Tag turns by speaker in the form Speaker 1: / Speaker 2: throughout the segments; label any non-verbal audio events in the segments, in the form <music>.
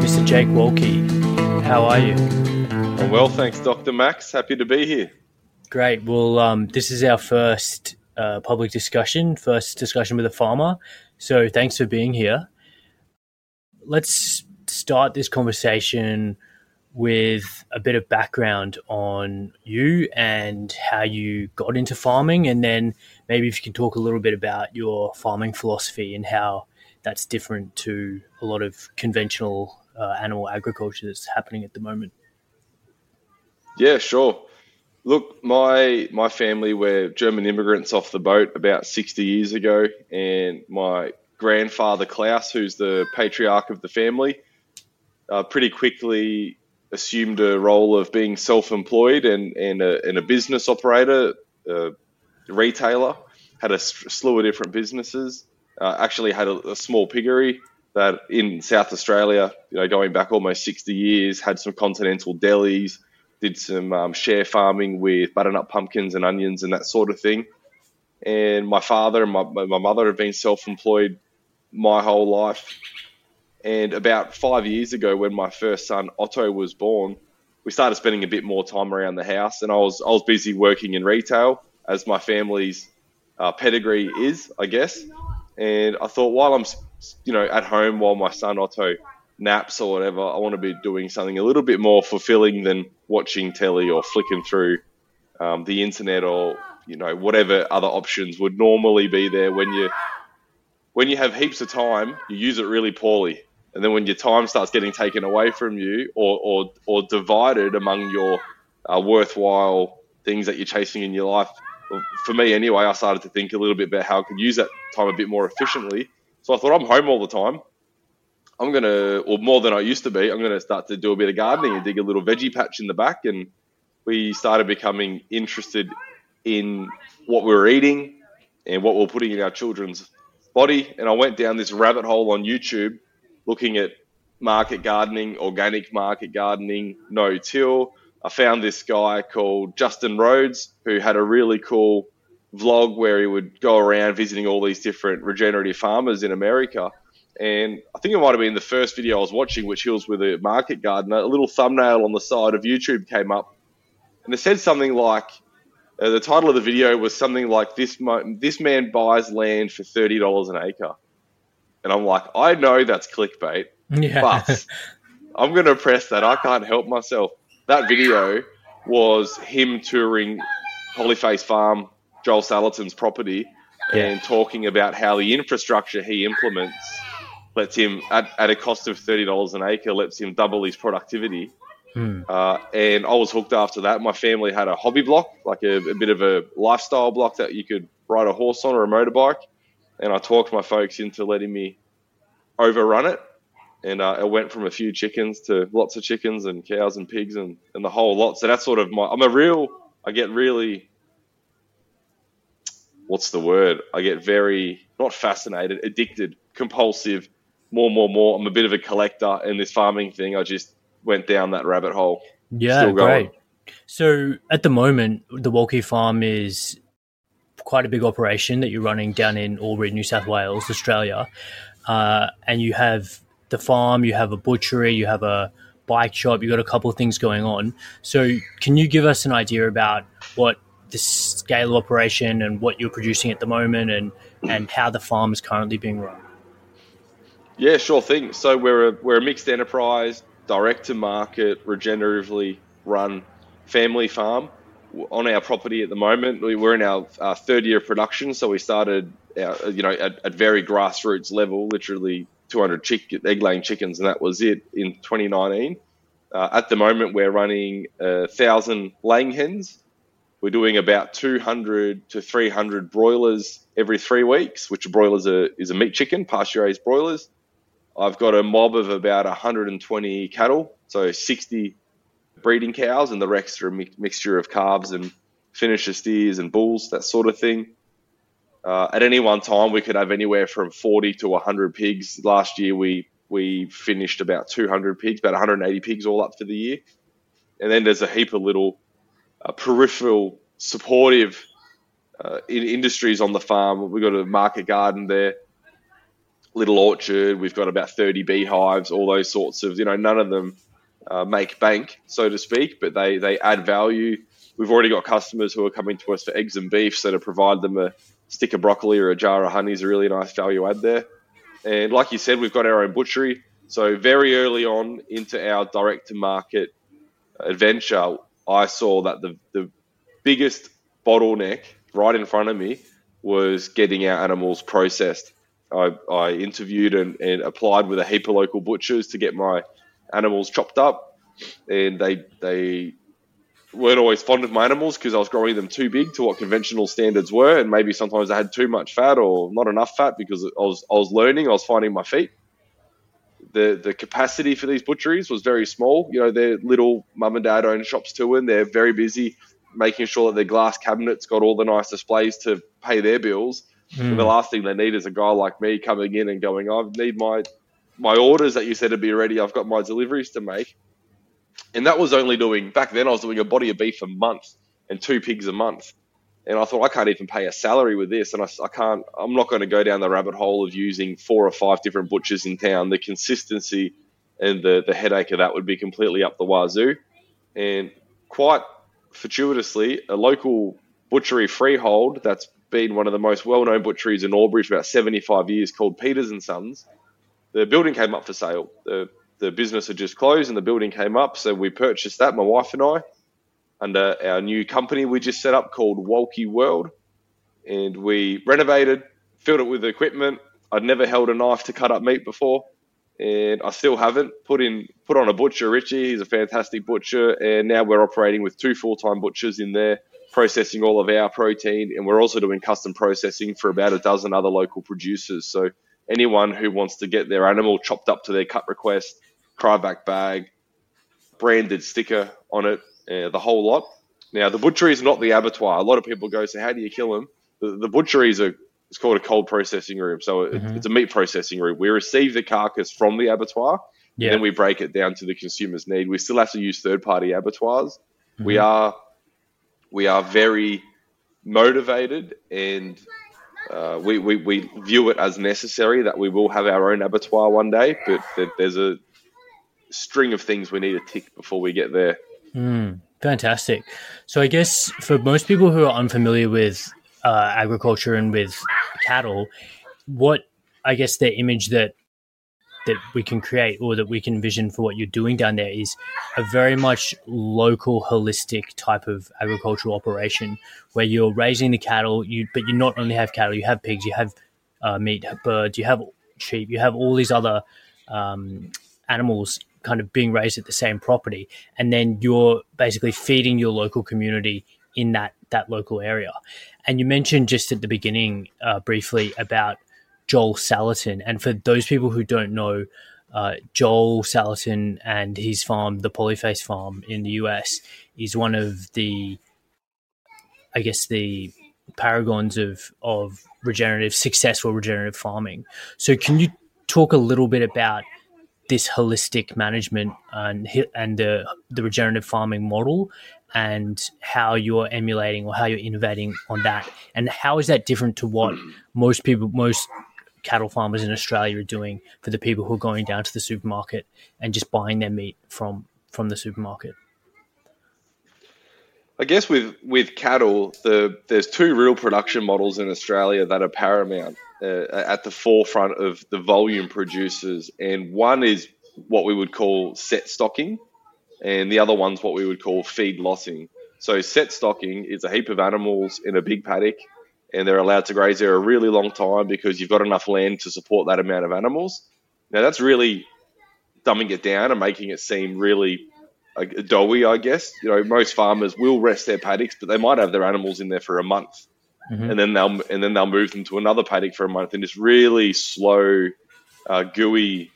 Speaker 1: Mr. Jake Wolki. How are you?
Speaker 2: I'm well, thanks, Dr. Max. Happy to be here.
Speaker 1: Great. Well, um, this is our first uh, public discussion, first discussion with a farmer. So thanks for being here. Let's start this conversation with a bit of background on you and how you got into farming, and then maybe if you can talk a little bit about your farming philosophy and how that's different to a lot of conventional uh, animal agriculture that's happening at the moment.
Speaker 2: Yeah, sure. Look, my my family were German immigrants off the boat about 60 years ago, and my grandfather Klaus, who's the patriarch of the family, uh, pretty quickly assumed a role of being self-employed and and a, and a business operator, a retailer. Had a slew of different businesses. Uh, actually, had a, a small piggery that in South Australia, you know, going back almost 60 years, had some continental delis did some um, share farming with butternut pumpkins and onions and that sort of thing. And my father and my, my mother have been self employed my whole life. And about five years ago, when my first son Otto was born, we started spending a bit more time around the house. And I was, I was busy working in retail, as my family's uh, pedigree is, I guess. And I thought, while I'm, you know, at home while my son Otto naps or whatever, I want to be doing something a little bit more fulfilling than watching telly or flicking through um, the internet or you know whatever other options would normally be there. When you when you have heaps of time you use it really poorly. And then when your time starts getting taken away from you or or, or divided among your uh, worthwhile things that you're chasing in your life for me anyway i started to think a little bit about how i could use that time a bit more efficiently so i thought i'm home all the time I'm gonna, or more than I used to be, I'm gonna start to do a bit of gardening and dig a little veggie patch in the back. And we started becoming interested in what we were eating and what we we're putting in our children's body. And I went down this rabbit hole on YouTube, looking at market gardening, organic market gardening, no till. I found this guy called Justin Rhodes who had a really cool vlog where he would go around visiting all these different regenerative farmers in America and I think it might have been the first video I was watching, which he was with a market gardener. A little thumbnail on the side of YouTube came up, and it said something like, uh, the title of the video was something like this: "This man buys land for thirty dollars an acre," and I'm like, I know that's clickbait, <laughs> yeah. but I'm going to press that. I can't help myself. That video was him touring Polyface Farm, Joel Salatin's property, yeah. and talking about how the infrastructure he implements lets him at, at a cost of thirty dollars an acre lets him double his productivity. Hmm. Uh, and I was hooked after that. My family had a hobby block, like a, a, bit of a lifestyle block that you could ride a horse on or a motorbike. And I talked my folks into letting me overrun it. And uh, it went from a few chickens to lots of chickens and cows and pigs and, and the whole lot. So that's sort of my, I'm a real, I get really, what's the word? I get very, not fascinated, addicted, compulsive more, more, more. I'm a bit of a collector, and this farming thing, I just went down that rabbit hole.
Speaker 1: Yeah, still great. So at the moment, the Wolki Farm is quite a big operation that you're running down in Albury, New South Wales, Australia, uh, and you have the farm, you have a butchery, you have a bike shop, you've got a couple of things going on. So can you give us an idea about what the scale of operation and what you're producing at the moment and, and how the farm is currently being run?
Speaker 2: Yeah, sure thing. So we're a, we're a mixed enterprise, direct to market, regeneratively run family farm on our property at the moment. We're in our uh, third year of production, so we started, our, you know, at, at, very grassroots level, literally 200 chick, egg laying chickens, and that was it in 2019. Uh, at the moment, we're running a thousand laying hens. We're doing about 200 to 300 broilers every three weeks, which broilers are, is a meat chicken, pasture raised broilers. I've got a mob of about 120 cattle, so 60 breeding cows, and the rest are a mi- mixture of calves and finisher steers and bulls, that sort of thing. Uh, at any one time, we could have anywhere from 40 to 100 pigs. Last year, we we finished about 200 pigs, about 180 pigs all up for the year. And then there's a heap of little uh, peripheral supportive uh, in industries on the farm. We've got a market garden there little orchard. We've got about 30 beehives, all those sorts of, you know, none of them uh, make bank, so to speak, but they, they add value. We've already got customers who are coming to us for eggs and beef, so to provide them a stick of broccoli or a jar of honey is a really nice value add there. And like you said, we've got our own butchery. So very early on into our direct to market adventure, I saw that the, the biggest bottleneck right in front of me was getting our animals processed. I, I interviewed and, and applied with a heap of local butchers to get my animals chopped up, and they they weren't always fond of my animals because I was growing them too big to what conventional standards were, and maybe sometimes I had too much fat or not enough fat because I was I was learning, I was finding my feet. The the capacity for these butcheries was very small. You know, they're little mum and dad owned shops too, and they're very busy making sure that their glass cabinets got all the nice displays to pay their bills. Mm. the last thing they need is a guy like me coming in and going, I need my my orders that you said to be ready. I've got my deliveries to make. And that was only doing back then. I was doing a body of beef a month and two pigs a month. And I thought I can't even pay a salary with this, and I, I can't. I'm not going to go down the rabbit hole of using four or five different butchers in town. The consistency and the the headache of that would be completely up the wazoo. And quite fortuitously, a local butchery freehold that's been one of the most well-known butcheries in Albury for about 75 years, called Peters and Sons. The building came up for sale. The the business had just closed and the building came up, so we purchased that, my wife and I, under our new company we just set up called Wolki World, and we renovated, filled it with equipment. I'd never held a knife to cut up meat before, and I still haven't. Put in put on a butcher, Richie. He's a fantastic butcher, and now we're operating with two full time butchers in there processing all of our protein, and we're also doing custom processing for about a dozen other local producers. So anyone who wants to get their animal chopped up to their cut request, cryovac bag, branded sticker on it, uh, the whole lot. Now the butchery is not the abattoir. A lot of people go, so how do you kill them? The, the butchery is a it's called a cold processing room. So it, mm-hmm. it's a meat processing room. We receive the carcass from the abattoir, yeah. and then we break it down to the consumer's need. We still have to use third party abattoirs. Mm-hmm. We are we are very motivated and uh, we, we, we view it as necessary that we will have our own abattoir one day, but there's a string of things we need to tick before we get there.
Speaker 1: Mm, fantastic. So I guess for most people who are unfamiliar with uh, agriculture and with cattle, what I guess the image that that we can create or that we can envision for what you're doing down there is a very much local holistic type of agricultural operation where you're raising the cattle you but you not only have cattle you have pigs you have uh, meat birds you have sheep you have all these other um, animals kind of being raised at the same property and then you're basically feeding your local community in that that local area and you mentioned just at the beginning uh, briefly about Joel Salatin. And for those people who don't know, uh, Joel Salatin and his farm, the Polyface Farm in the US, is one of the, I guess, the paragons of of regenerative, successful regenerative farming. So, can you talk a little bit about this holistic management and and the the regenerative farming model and how you're emulating or how you're innovating on that and how is that different to what most people most cattle farmers in Australia are doing for the people who are going down to the supermarket and just buying their meat from from the supermarket.
Speaker 2: I guess with with cattle, the there's two real production models in Australia that are paramount uh, at the forefront of the volume producers, and one is what we would call set stocking, and the other one's what we would call feed lotting. So set stocking is a heap of animals in a big paddock and they're allowed to graze there a really long time because you've got enough land to support that amount of animals. Now that's really dumbing it down and making it seem really doughy, I guess. You know, most farmers will rest their paddocks, but they might have their animals in there for a month, mm-hmm. and then they'll and then they'll move them to another paddock for a month, and this really slow, uh, gooey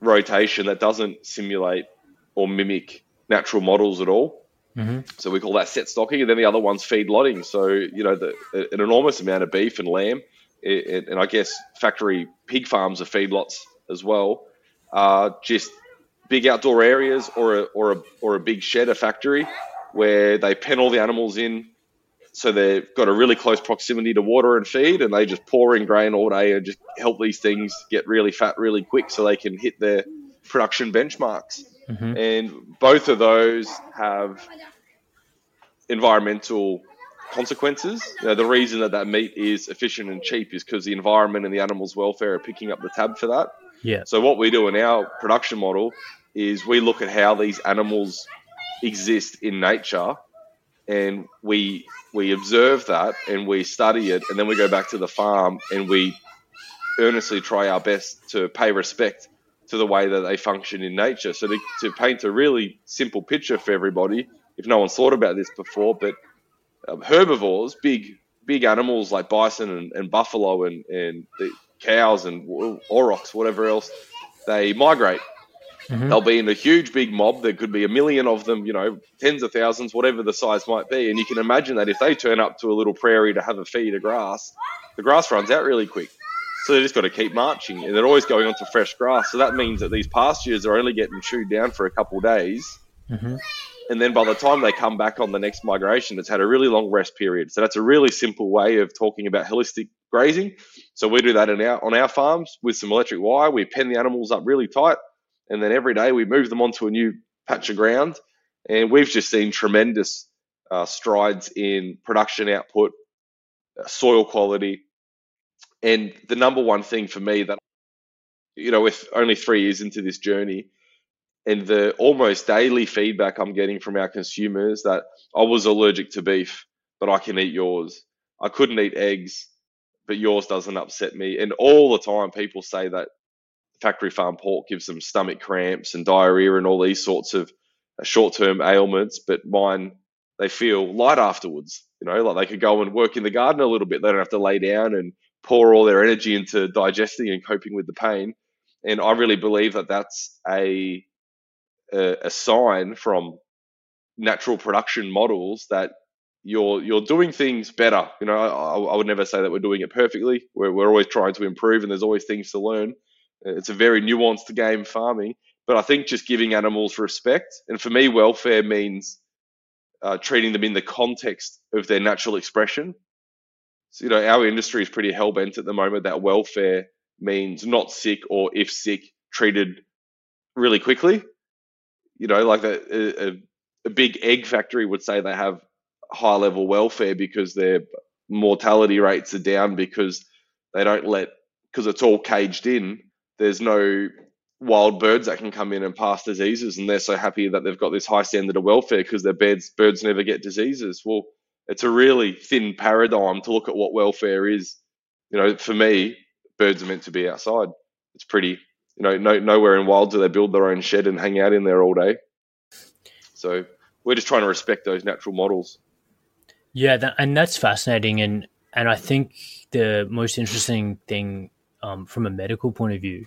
Speaker 2: rotation that doesn't simulate or mimic natural models at all. Mm-hmm. So we call that set stocking, and then the other one's feed lotting. So you know, the, an enormous amount of beef and lamb, it, it, and I guess factory pig farms are feedlots as well. Uh, just big outdoor areas, or a or a or a big shed, a factory, where they pen all the animals in so they've got a really close proximity to water and feed, and they just pour in grain all day and just help these things get really fat really quick, so they can hit their production benchmarks. Mm-hmm. And both of those have environmental consequences. You know, the reason that that meat is efficient and cheap is because the environment and the animal's welfare are picking up the tab for that.
Speaker 1: Yeah.
Speaker 2: So what we do in our production model is we look at how these animals exist in nature and we we observe that and we study it and then we go back to the farm and we earnestly try our best to pay respect to the way that they function in nature. So to, to paint a really simple picture for everybody, if no one's thought about this before, but um, herbivores, big big animals like bison and, and buffalo and, and cows and aurochs, whatever else, they migrate Mm-hmm. They'll be in a huge big mob. There could be a million of them, you know, tens of thousands, whatever the size might be. And you can imagine that if they turn up to a little prairie to have a feed of grass, the grass runs out really quick. So they just got to keep marching, and they're always going onto fresh grass. So that means that these pastures are only getting chewed down for a couple of days, mm-hmm. and then by the time they come back on the next migration, it's had a really long rest period. So that's a really simple way of talking about holistic grazing. So we do that in our, on our farms with some electric wire. We pen the animals up really tight and then every day we move them onto a new patch of ground. And we've just seen tremendous uh, strides in production output, uh, soil quality. And the number one thing for me that, you know, with only three years into this journey, and the almost daily feedback I'm getting from our consumers that I was allergic to beef, but I can eat yours. I couldn't eat eggs, but yours doesn't upset me. And all the time, people say that factory farm pork gives them stomach cramps and diarrhea and all these sorts of uh, short term ailments, but mine, they feel light afterwards. You know, like they could go and work in the garden a little bit. They don't have to lay down and pour all their energy into digesting and coping with the pain. And I really believe that that's a, a, a sign from natural production models that you're you're doing things better. You know, I, I, would never say that we're doing it perfectly. We're, we're always trying to improve, and there's always things to learn. It's a very nuanced game, farming. But I think just giving animals respect, and for me, welfare means uh, treating them in the context of their natural expression. So, you know, our industry is pretty hell bent at the moment that welfare means not sick or if sick, treated really quickly. You know, like a, a, a big egg factory would say they have high level welfare because their mortality rates are down because they don't let because it's all caged in there's no wild birds that can come in and pass diseases, and they're so happy that they've got this high standard of welfare because their birds birds never get diseases. Well, it's a really thin paradigm to look at what welfare is. You know, for me, birds are meant to be outside. It's pretty, you know, no, nowhere in wild do they build their own shed and hang out in there all day. So we're just trying to respect those natural models.
Speaker 1: Yeah, that, and that's fascinating, and and I think the most interesting thing um, from a medical point of view.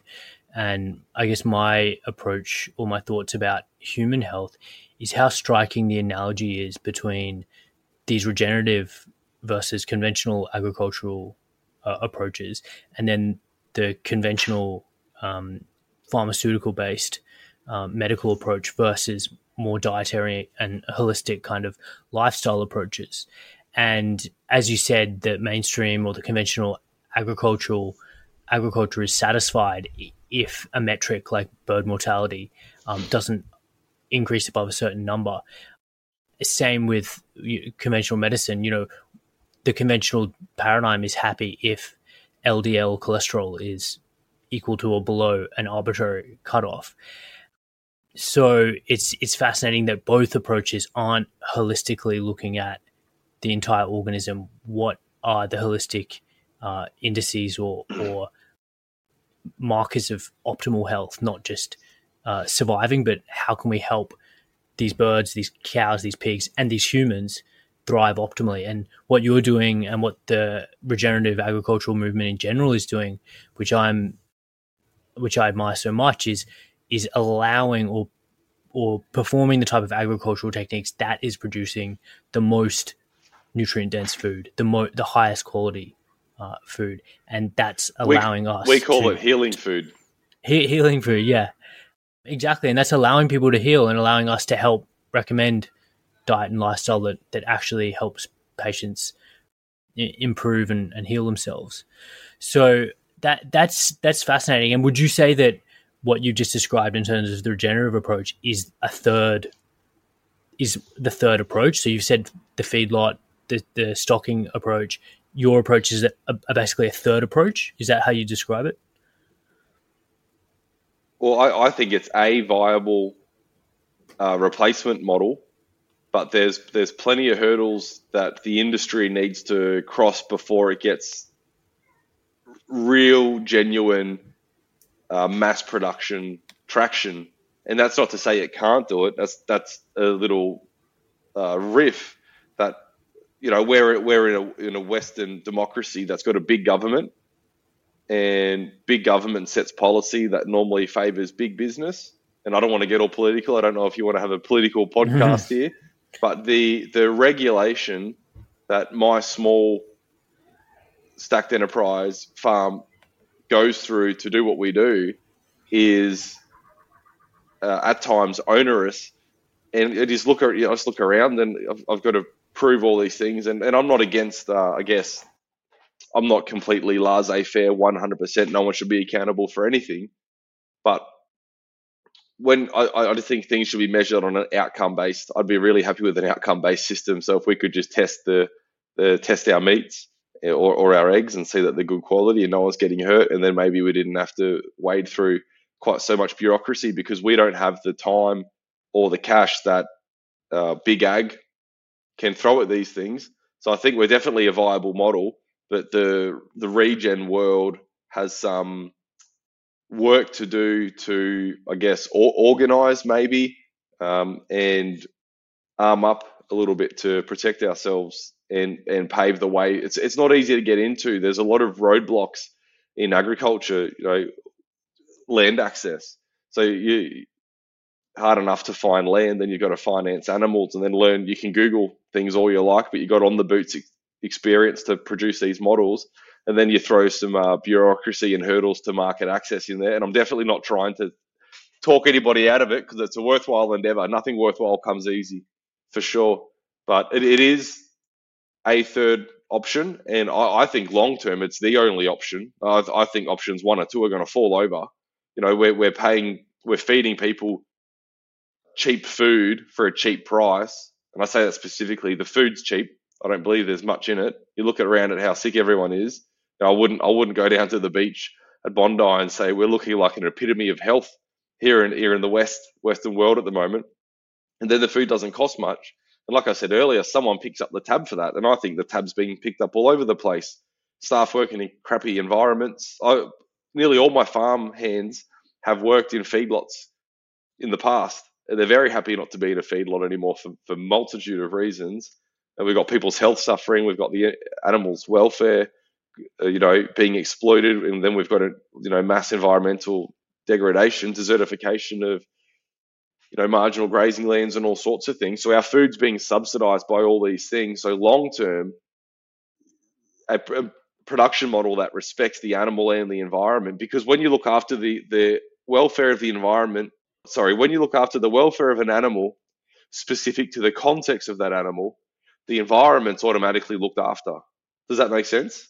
Speaker 1: And I guess my approach or my thoughts about human health is how striking the analogy is between these regenerative versus conventional agricultural uh, approaches, and then the conventional um, pharmaceutical based um, medical approach versus more dietary and holistic kind of lifestyle approaches. And as you said, the mainstream or the conventional agricultural agriculture is satisfied if a metric like bird mortality um, doesn't increase above a certain number. Same with conventional medicine. You know, the conventional paradigm is happy if LDL cholesterol is equal to or below an arbitrary cutoff. So it's it's fascinating that both approaches aren't holistically looking at the entire organism. What are the holistic uh, indices or <clears throat> or markers of optimal health, not just uh, surviving, but how can we help these birds, these cows, these pigs, and these humans thrive optimally? And what you're doing, and what the regenerative agricultural movement in general is doing, which I'm, which I admire so much, is is allowing or or performing the type of agricultural techniques that is producing the most nutrient dense food, the mo- the highest quality uh, food, and that's allowing
Speaker 2: we,
Speaker 1: us.
Speaker 2: We call to, it healing food.
Speaker 1: He, healing food, yeah, exactly, and that's allowing people to heal and allowing us to help recommend diet and lifestyle that that actually helps patients improve and, and heal themselves. So that that's that's fascinating. And would you say that what you just described in terms of the regenerative approach is a third is the third approach? So you've said the feedlot, the, the stocking approach. Your approach is a, a, basically a third approach. Is that how you describe it?
Speaker 2: Well, I, I think it's a viable uh, replacement model, but there's there's plenty of hurdles that the industry needs to cross before it gets real, genuine uh, mass production traction. And that's not to say it can't do it. That's that's a little uh, riff that you know we're we're in a in a Western democracy that's got a big government, and big government sets policy that normally favors big business. And I don't want to get all political. I don't know if you want to have a political podcast <laughs> here, but the the regulation that my small stacked enterprise farm goes through to do what we do is uh, at times onerous. And it is look, you know, I just look around and I've, I've, got to prove all these things. And, and I'm not against, uh, I guess, I'm not completely laissez faire 100%. No one should be accountable for anything. But when I, I just think things should be measured on an outcome based, I'd be really happy with an outcome based system. So if we could just test the, the test our meats or, or our eggs and see that they're good quality and no one's getting hurt. And then maybe we didn't have to wade through quite so much bureaucracy because we don't have the time or the cash that uh, big ag can throw at these things. So I think we're definitely a viable model, but the the regen world has some work to do to, I guess, or, organize maybe um, and arm up a little bit to protect ourselves and and pave the way. It's it's not easy to get into. There's a lot of roadblocks in agriculture. You know, land access. So you hard enough to find land, then you've got to finance animals, and then learn. You can Google things all you like, but you got on the boots experience to produce these models, and then you throw some uh, bureaucracy and hurdles to market access in there. And I'm definitely not trying to talk anybody out of it because it's a worthwhile endeavor. Nothing worthwhile comes easy, for sure. But it, it is a third option, and I, I think long term it's the only option. I, I, think options one or two are going to fall over. You know, we're we're paying, we're feeding people cheap food for a cheap price, and I say that specifically. The food's cheap. I don't believe there's much in it. You look around at how sick everyone is. I wouldn't I wouldn't go down to the beach at Bondi and say we're looking like an epitome of health here in here in the west western world at the moment. And then the food doesn't cost much. And like I said earlier, someone picks up the tab for that. And I think the tab's being picked up all over the place. Staff working in crappy environments. I, nearly all my farm hands have worked in feedlots in the past. They're very happy not to be in a feedlot anymore for, for multitude of reasons. And we've got people's health suffering. We've got the animals' welfare, uh, you know, being exploited. And then we've got a, you know, mass environmental degradation, desertification of you know, marginal grazing lands and all sorts of things. So our food's being subsidized by all these things. So long term, a, a, production model that respects the animal and the environment, because when you look after the the welfare of the environment, sorry, when you look after the welfare of an animal specific to the context of that animal, the environment's automatically looked after. Does that make sense?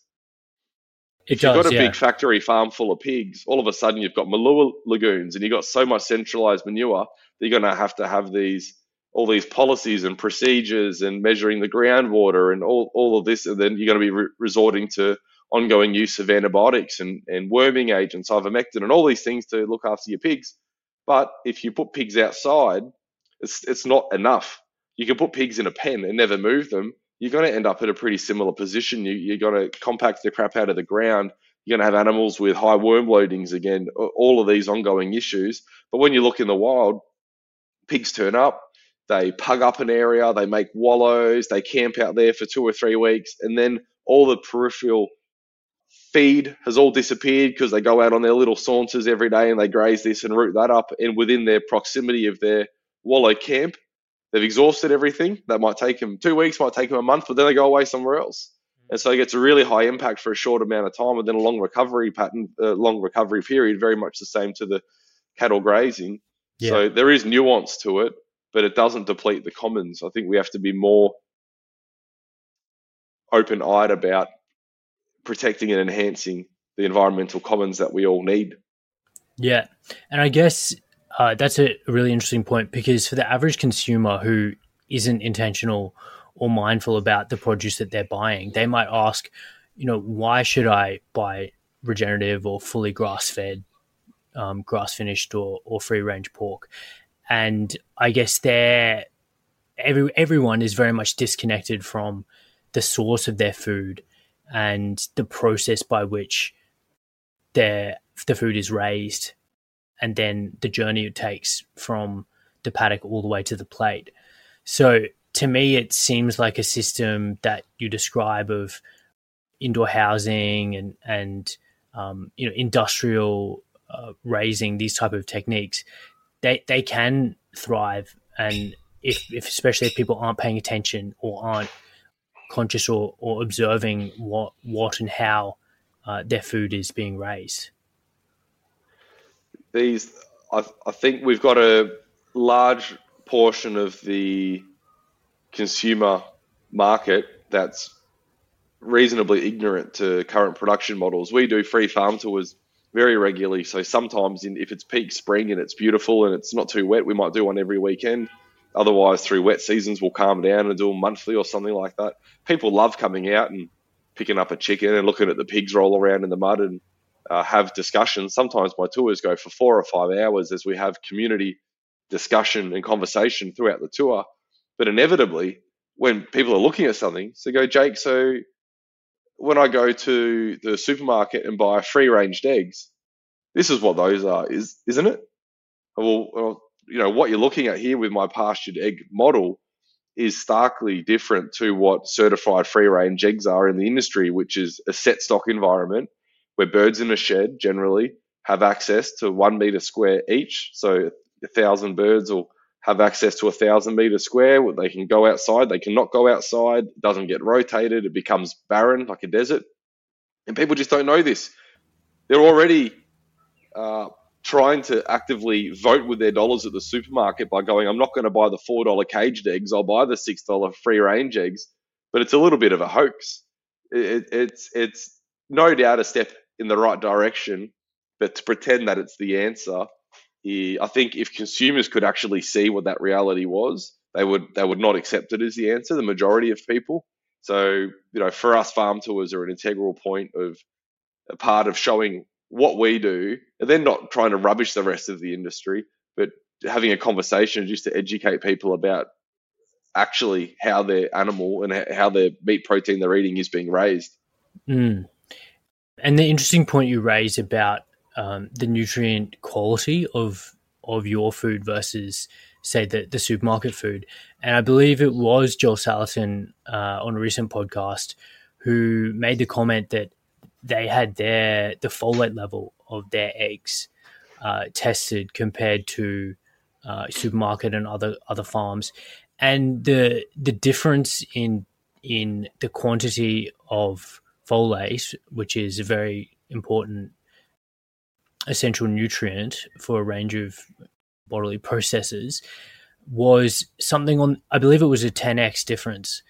Speaker 1: It
Speaker 2: if
Speaker 1: does,
Speaker 2: you've got a
Speaker 1: yeah.
Speaker 2: big factory farm full of pigs, all of a sudden you've got Malua lagoons and you've got so much centralized manure that you're going to have to have these all these policies and procedures and measuring the groundwater and all, all of this. And then you're going to be re- resorting to ongoing use of antibiotics and, and worming agents, ivermectin, and all these things to look after your pigs. But if you put pigs outside, it's, it's not enough. You can put pigs in a pen and never move them you're going to end up at a pretty similar position. You, you're going to compact the crap out of the ground. You're going to have animals with high worm loadings again, all of these ongoing issues. But when you look in the wild, pigs turn up, they pug up an area, they make wallows, they camp out there for two or three weeks, and then all the peripheral feed has all disappeared because they go out on their little saunters every day and they graze this and root that up. And within their proximity of their wallow camp, they've exhausted everything. That might take them two weeks, might take them a month, but then they go away somewhere else. And so it gets a really high impact for a short amount of time, and then a long recovery pattern, a long recovery period, very much the same to the cattle grazing. Yeah. So there is nuance to it, but it doesn't deplete the commons. I think we have to be more open eyed about protecting and enhancing the environmental commons that we all need.
Speaker 1: Yeah. And I guess uh, that's a really interesting point because for the average consumer who isn't intentional or mindful about the produce that they're buying, they might ask, you know, why should I buy regenerative or fully grass fed, um, grass finished or, or free range pork? And I guess they're, every, everyone is very much disconnected from the source of their food and the process by which their the food is raised and then the journey it takes from the paddock all the way to the plate. So to me, it seems like a system that you describe of indoor housing and and um, you know industrial uh, raising these type of techniques. They they can thrive, and if, if especially if people aren't paying attention or aren't conscious or, or observing what what and how uh, their food is being raised
Speaker 2: these, I, I think we've got a large portion of the consumer market that's reasonably ignorant to current production models. We do free farm tours very regularly. So sometimes, in, if it's peak spring and it's beautiful and it's not too wet, we might do one every weekend. Otherwise, through wet seasons, we'll calm down and do them monthly or something like that. People love coming out and picking up a chicken and looking at the pigs roll around in the mud and uh, have discussions. Sometimes my tours go for four or five hours as we have community discussion and conversation throughout the tour. But inevitably, when people are looking at something, so go, Jake, so when I go to the supermarket and buy free ranged eggs, this is what those are, is isn't it? Well, well, you know, what you're looking at here with my pastured egg model is starkly different to what certified free range eggs are in the industry, which is a set stock environment where birds in a shed generally have access to one meter square each. So a thousand birds will have access to a thousand meter square. They can go outside. They cannot go outside. It doesn't get rotated. It becomes barren like a desert. And people just don't know this. They're already uh, trying to actively vote with their dollars at the supermarket by going, I'm not going to buy the $4 caged eggs. I'll buy the $6 free range eggs. But it's a little bit of a hoax. It, it's, it's no doubt a step in the right direction, but to pretend that it's the answer, I think if consumers could actually see what that reality was, they would they would not accept it as the answer. The majority of people. So you know, for us, farm tours are an integral point of a part of showing what we do, and then not trying to rubbish the rest of the industry, but having a conversation just to educate people about actually how their animal and how their meat protein they're eating is being raised.
Speaker 1: Mm. And the interesting point you raised about um, the nutrient quality of of your food versus say the, the supermarket food. And I believe it was Joel Salatin uh, on a recent podcast who made the comment that they had their the folate level of their eggs uh, tested compared to uh, supermarket and other other farms, and the the difference in in the quantity of folate, which is a very important essential nutrient for a range of bodily processes, was something on, I believe it was a 10x difference.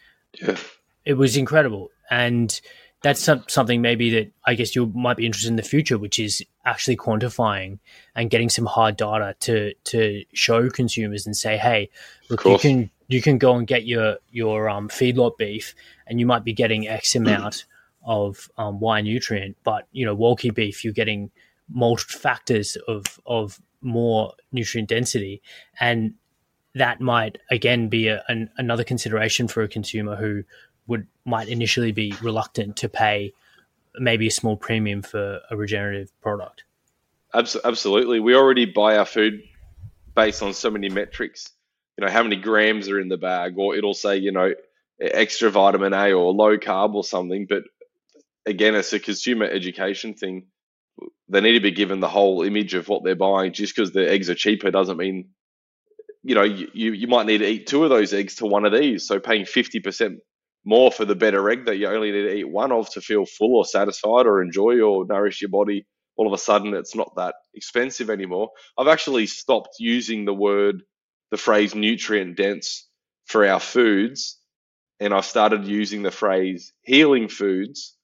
Speaker 2: Yeah.
Speaker 1: It was incredible. And that's something maybe that I guess you might be interested in the future, which is actually quantifying and getting some hard data to to show consumers and say, hey, look, you can you can go and get your your um, feedlot beef, and you might be getting X <clears throat> amount of um, Y nutrient, but you know, Wolki beef, you're getting multiple factors of of more nutrient density, and that might again be a, an, another consideration for a consumer who would might initially be reluctant to pay maybe a small premium for a regenerative product.
Speaker 2: Absolutely, we already buy our food based on so many metrics. You know, how many grams are in the bag, or it'll say, you know, extra vitamin A or low carb or something. But again, it's a consumer education thing. They need to be given the whole image of what they're buying. Just because the eggs are cheaper doesn't mean, you know, you, you might need to eat two of those eggs to one of these. So paying 50% more for the better egg that you only need to eat one of to feel full or satisfied or enjoy or nourish your body. All of a sudden, it's not that expensive anymore. I've actually stopped using the word, the phrase nutrient dense for our foods and I started using the phrase healing foods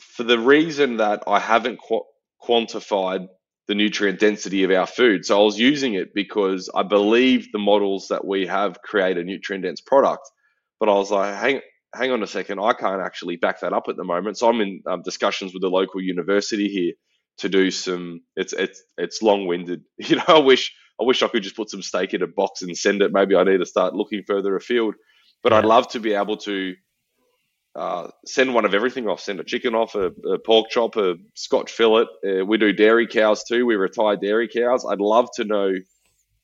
Speaker 2: for the reason that I haven't qu- quantified the nutrient density of our food. So I was using it because I believe the models that we have create a nutrient dense product. But I was like, hang, hang on a second, I can't actually back that up at the moment. So I'm in um, discussions with the local university here to do some. It's it's it's long winded. <laughs> You know, I wish I wish I could just put some steak in a box and send it. Maybe I need to start looking further afield. But yeah. I'd love to be able to uh, send one of everything off. Send a chicken off, a, a pork chop, a Scotch fillet. Uh, we do dairy cows too. We retire dairy cows. I'd love to know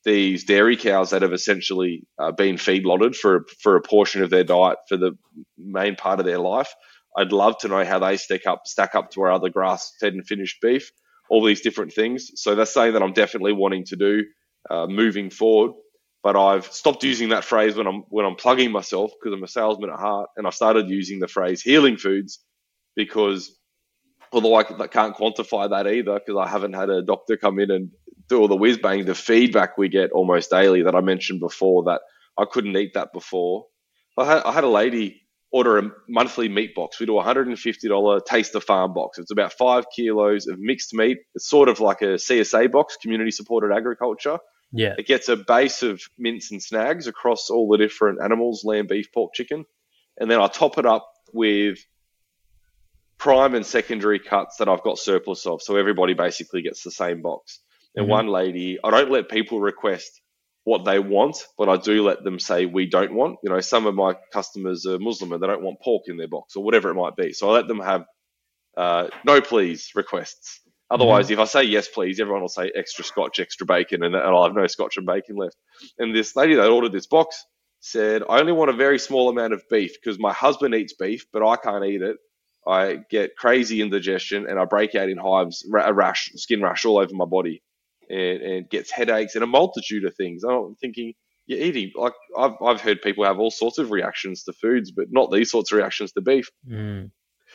Speaker 2: these dairy cows that have essentially uh, been feedlotted for for a portion of their diet for the main part of their life. I'd love to know how they stack up stack up to our other grass fed and finished beef. All these different things. So that's something that I'm definitely wanting to do uh, moving forward. But I've stopped using that phrase when I'm when I'm plugging myself because I'm a salesman at heart, and I started using the phrase healing foods because although I can't quantify that either because I haven't had a doctor come in and do all the whiz bang, the feedback we get almost daily that I mentioned before that I couldn't eat that before. I had, I had a lady order a monthly meat box. We do a $150 taste the farm box. It's about five kilos of mixed meat. It's sort of like a CSA box, community supported agriculture.
Speaker 1: Yeah.
Speaker 2: It gets a base of mince and snags across all the different animals lamb, beef, pork, chicken. And then I top it up with prime and secondary cuts that I've got surplus of. So everybody basically gets the same box. And mm-hmm. one lady, I don't let people request what they want, but I do let them say we don't want. You know, some of my customers are Muslim and they don't want pork in their box or whatever it might be. So I let them have uh, no please requests. Otherwise, mm-hmm. if I say yes, please, everyone will say extra scotch, extra bacon, and, and I'll have no scotch and bacon left. And this lady that ordered this box said, I only want a very small amount of beef because my husband eats beef, but I can't eat it. I get crazy indigestion and I break out in hives, a rash, skin rash all over my body, and, and gets headaches and a multitude of things. I'm thinking, you're eating like I've, I've heard people have all sorts of reactions to foods, but not these sorts of reactions to beef.
Speaker 1: Mm.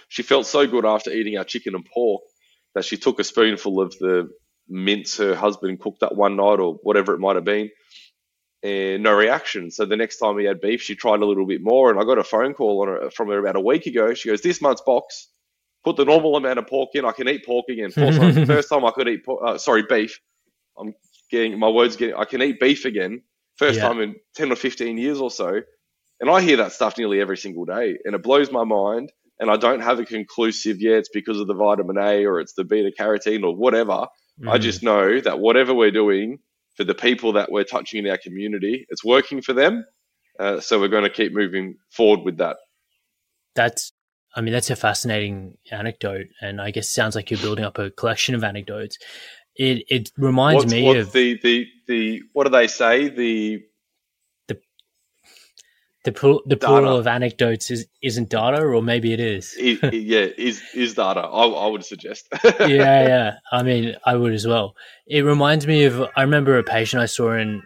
Speaker 2: She felt so good after eating our chicken and pork that she took a spoonful of the mince her husband cooked that one night or whatever it might have been and no reaction. So the next time we had beef, she tried a little bit more, and I got a phone call her, from her about a week ago. She goes, "This month's box, put the normal amount of pork in. I can eat pork again. <laughs> First time I could eat, uh, sorry, beef. I'm getting my words getting. I can eat beef again. First yeah. time in ten or fifteen years or so, and I hear that stuff nearly every single day, and it blows my mind and I don't have a conclusive, yeah, it's because of the vitamin A or it's the beta carotene or whatever. Mm. I just know that whatever we're doing for the people that we're touching in our community, it's working for them. Uh, so we're going to keep moving forward with that.
Speaker 1: That's, I mean, that's a fascinating anecdote, and I guess sounds like you're building up a collection of anecdotes. It it reminds
Speaker 2: what's,
Speaker 1: me
Speaker 2: what's
Speaker 1: of
Speaker 2: the the the what do they say the
Speaker 1: the pl- the plural of anecdotes is isn't data, or maybe it is.
Speaker 2: it, <laughs> yeah, is is data. I, I would suggest. <laughs>
Speaker 1: yeah, yeah. I mean, I would as well. It reminds me of. I remember a patient I saw in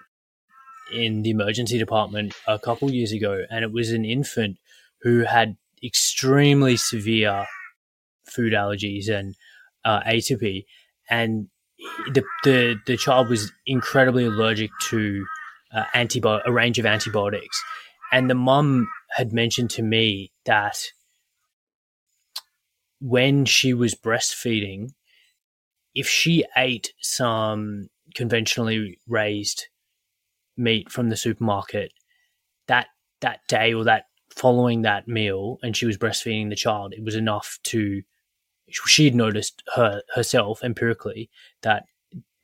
Speaker 1: in the emergency department a couple years ago, and it was an infant who had extremely severe food allergies and uh, atopy, and the the the child was incredibly allergic to uh, antibi- a range of antibiotics and the mum had mentioned to me that when she was breastfeeding, if she ate some conventionally raised meat from the supermarket, that that day or that following that meal, and she was breastfeeding the child, it was enough to. She had noticed her herself empirically that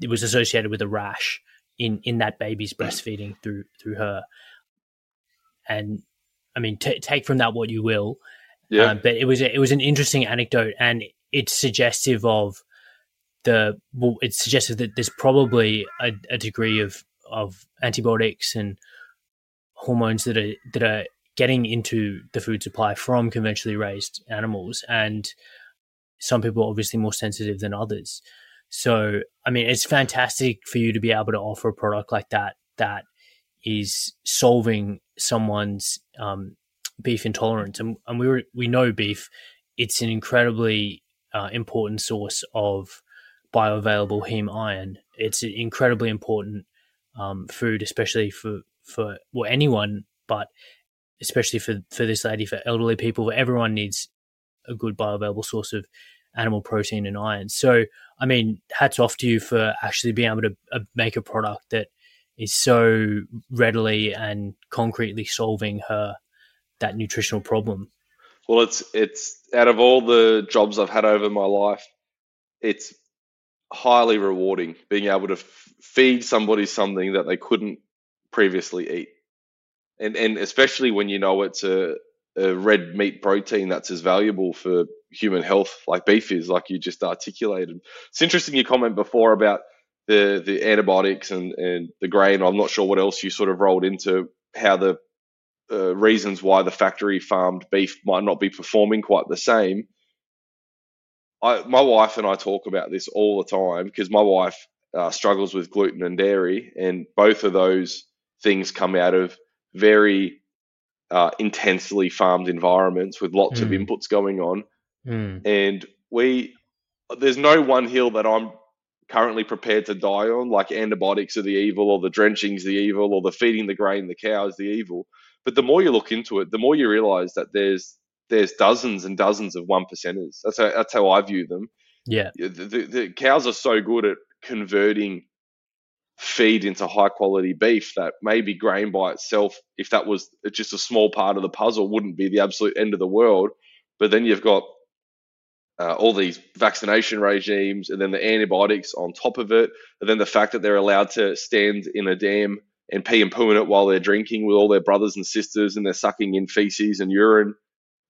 Speaker 1: it was associated with a rash in in that baby's breastfeeding through through her and I mean, t- take from that what you will.
Speaker 2: Yeah.
Speaker 1: Um, but it was a, it was an interesting anecdote, and it's suggestive of the. Well, it's suggestive that there's probably a, a degree of of antibiotics and hormones that are that are getting into the food supply from conventionally raised animals, and some people are obviously more sensitive than others. So, I mean, it's fantastic for you to be able to offer a product like that that is solving someone's um, beef intolerance, and, and we we know beef. It's an incredibly uh, important source of bioavailable heme iron. It's an incredibly important um, food, especially for for well anyone, but especially for for this lady, for elderly people, everyone needs a good bioavailable source of animal protein and iron. So, I mean, hats off to you for actually being able to uh, make a product that is so readily and concretely solving her that nutritional problem.
Speaker 2: Well, it's it's out of all the jobs I've had over my life, it's highly rewarding being able to f- feed somebody something that they couldn't previously eat, and and especially when you know it's a, red meat protein that's as valuable for human health like beef is, like you just articulated. It's interesting your comment before about the the antibiotics and and the grain. I'm not sure what else you sort of rolled into how the uh, reasons why the factory farmed beef might not be performing quite the same. I, my wife and I talk about this all the time because my wife uh, struggles with gluten and dairy, and both of those things come out of very uh, intensely farmed environments with lots mm. of hmm. inputs going on. Mm. And we, there's no one hill that I'm currently prepared to die on, like antibiotics are the evil, or the drenching's the evil, or the feeding the grain the cow is the evil. But the more you look into it, the more you realize that there's there's dozens and dozens of one percenters. That's how, that's how I view them.
Speaker 1: Yeah,
Speaker 2: the, the, the cows are so good at converting feed into high quality beef that maybe grain by itself, if that was just a small part of the puzzle, wouldn't be the absolute end of the world. But then you've got uh, all these vaccination regimes and then the antibiotics on top of it, and then the fact that they're allowed to stand in a dam and pee and poo in it while they're drinking with all their brothers and sisters and they're sucking in feces and urine,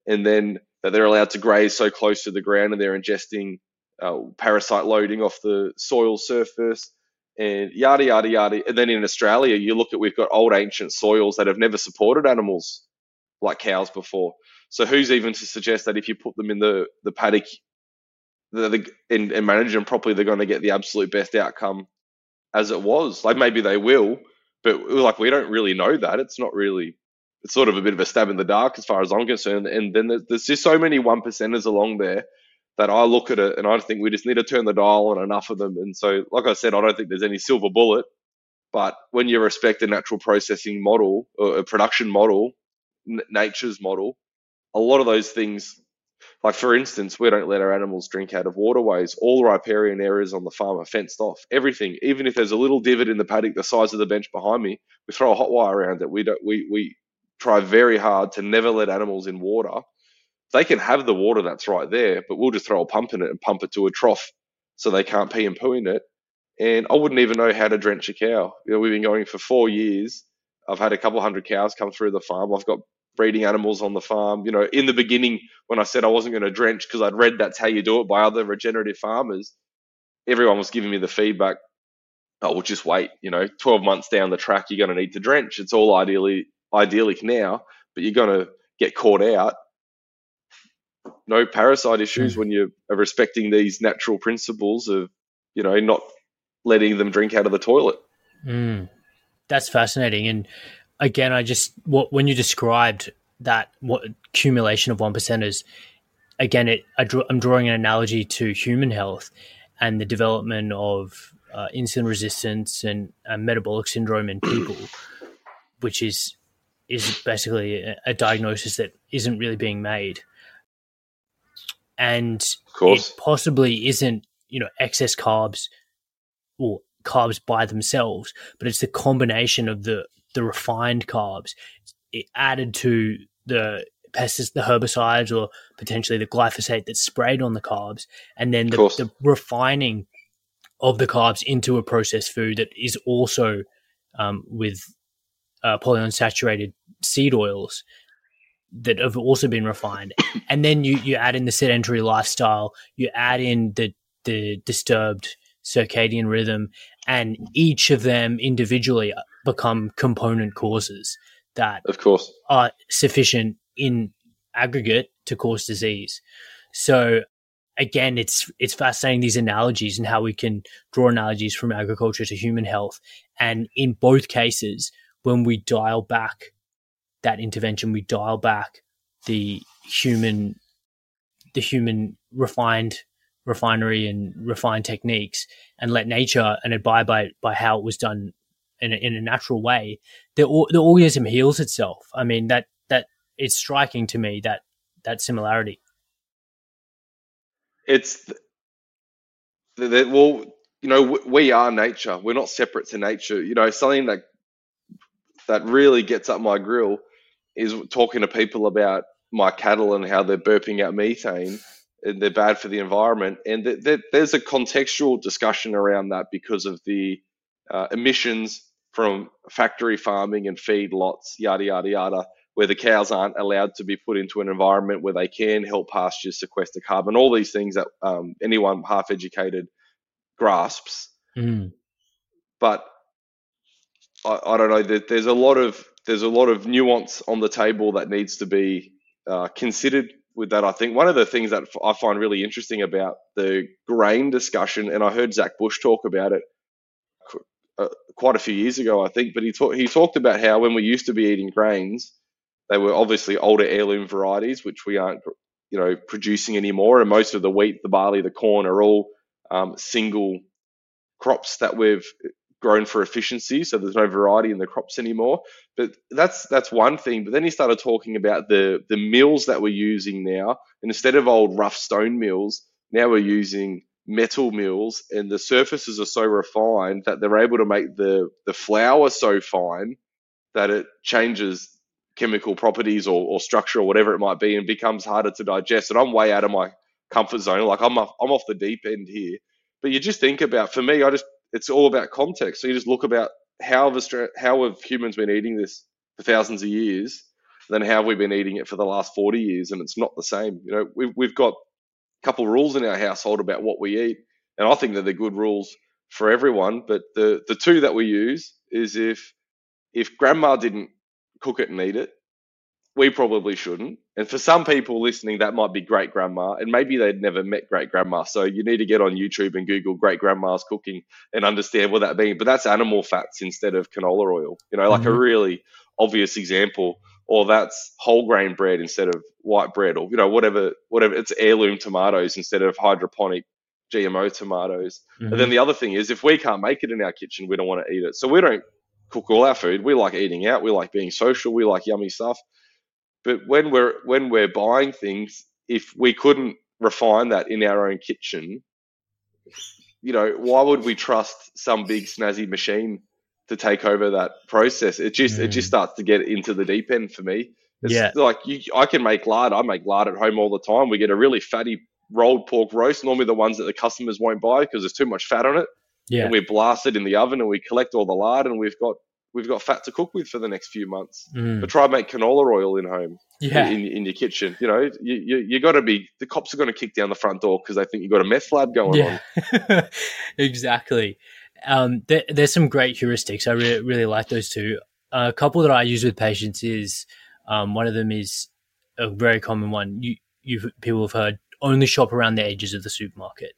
Speaker 2: and then that they're allowed to graze so close to the ground and they're ingesting uh, parasite loading off the soil surface and yada yada yada. And then in Australia, you look at we've got old ancient soils that have never supported animals like cows before. So who's even to suggest that if you put them in the the paddock the, the, and, and manage them properly, they're going to get the absolute best outcome as it was. Like maybe they will, but like we don't really know that. It's not really. It's sort of a bit of a stab in the dark as far as I'm concerned. And then there's, there's just so many one percenters along there that I look at it and I think we just need to turn the dial on enough of them. And so, like I said, I don't think there's any silver bullet. But when you respect the natural processing model or a production model, n- nature's model, a lot of those things, like for instance, we don't let our animals drink out of waterways. All riparian areas on the farm are fenced off. Everything, even if there's a little divot in the paddock the size of the bench behind me, we throw a hot wire around it. We don't. We we try very hard to never let animals in water. They can have the water that's right there, but we'll just throw a pump in it and pump it to a trough so they can't pee and poo in it. And I wouldn't even know how to drench a cow. You know, we've been going for four years. I've had a couple hundred cows come through the farm. I've got breeding animals on the farm. You know, in the beginning, when I said I wasn't going to drench because I'd read that's how you do it by other regenerative farmers, everyone was giving me the feedback, oh, well, just wait. You know, 12 months down the track, you're going to need to drench. It's all ideally idyllic now, but you're going to get caught out. No parasite issues mm. when you are respecting these natural principles of, you know, not letting them drink out of the toilet.
Speaker 1: Mm. That's fascinating. And again, I just what when you described that what accumulation of one percenters, again, it I draw, I'm drawing an analogy to human health and the development of uh, insulin resistance and uh, metabolic syndrome in people, which is is basically a, a, diagnosis that isn't really being made, and it possibly isn't you know excess carbs or carbs by themselves, but it's the combination of the the refined carbs. It added to the pesticides, the herbicides, or potentially the glyphosate that's sprayed on the carbs, and then the, the refining of the carbs into a processed food that is also um, with uh, polyunsaturated seed oils that have also been refined. And then you, you add in the sedentary lifestyle, you add in the, the disturbed circadian rhythm, and each of them individually uh, become component causes that
Speaker 2: of course
Speaker 1: are sufficient in aggregate to cause disease. So again, it's it's fascinating these analogies and how we can draw analogies from agriculture to human health. And in both cases, when we dial back that intervention, we dial back the human the human refined refinery and refined techniques and let nature and abide by by how it was done in a, in a natural way, the the organism heals itself. I mean that that it's striking to me that that similarity.
Speaker 2: It's that well, you know, we are nature. We're not separate to nature. You know, something that that really gets up my grill is talking to people about my cattle and how they're burping out methane and they're bad for the environment. And th- th- there's a contextual discussion around that because of the uh, emissions from factory farming and feed lots, yada, yada, yada, where the cows aren't allowed to be put into an environment where they can help pastures sequester carbon, all these things that um, anyone half educated grasps.
Speaker 1: Mm.
Speaker 2: But I, I, don't know. There's a lot of there's a lot of nuance on the table that needs to be uh, considered with that. I think one of the things that I find really interesting about the grain discussion, and I heard Zach Bush talk about it uh, quite a few years ago, I think, but he talked he talked about how when we used to be eating grains, they were obviously older heirloom varieties, which we aren't you know producing anymore, and most of the wheat, the barley, the corn are all um, single crops that we've grown for efficiency, so there's no variety in the crops anymore. But that's that's one thing. But then he started talking about the the mills that we're using now, and instead of old rough stone mills, now we're using metal mills, and the surfaces are so refined that they're able to make the the flour so fine that it changes chemical properties or, or structure or whatever it might be and becomes harder to digest. And I'm way out of my comfort zone. Like I'm off, I'm off the deep end here. But you just think about for me, I just it's all about context. So you just look about how have how have humans been eating this for thousands of years, then how have we been eating it for the last 40 years, and it's not the same. You know, we've we've got a couple of rules in our household about what we eat, and I think that they're good rules for everyone. But the the two that we use is if if grandma didn't cook it and eat it, we probably shouldn't. And for some people listening, that might be great grandma, and maybe they'd never met great grandma. So you need to get on YouTube and Google great grandma's cooking and understand what that means. But that's animal fats instead of canola oil, you know, like mm-hmm. a really obvious example. Or that's whole grain bread instead of white bread, or you know, whatever, whatever. It's heirloom tomatoes instead of hydroponic GMO tomatoes. Mm-hmm. And then the other thing is, if we can't make it in our kitchen, we don't want to eat it. So we don't cook all our food. We like eating out. We like being social. We like yummy stuff. But when we're when we're buying things, if we couldn't refine that in our own kitchen, you know, why would we trust some big snazzy machine to take over that process? It just mm. it just mm. starts to get into the deep end for me. It's yeah. like you, I can make lard. I make lard at home all the time. We get a really fatty rolled pork roast, normally the ones that the customers won't buy because there's too much fat on it.
Speaker 1: Yeah.
Speaker 2: And we blast it in the oven and we collect all the lard and we've got we've got fat to cook with for the next few months.
Speaker 1: Mm.
Speaker 2: But try and make canola oil in home,
Speaker 1: yeah.
Speaker 2: in, in your kitchen. You know, you you, you got to be the cops are going to kick down the front door because they think you've got a meth lab going
Speaker 1: yeah. on. <laughs> exactly. Um, there, there's some great heuristics. I really really like those two. A couple that I use with patients is um, one of them is a very common one. You you people have heard only shop around the edges of the supermarket,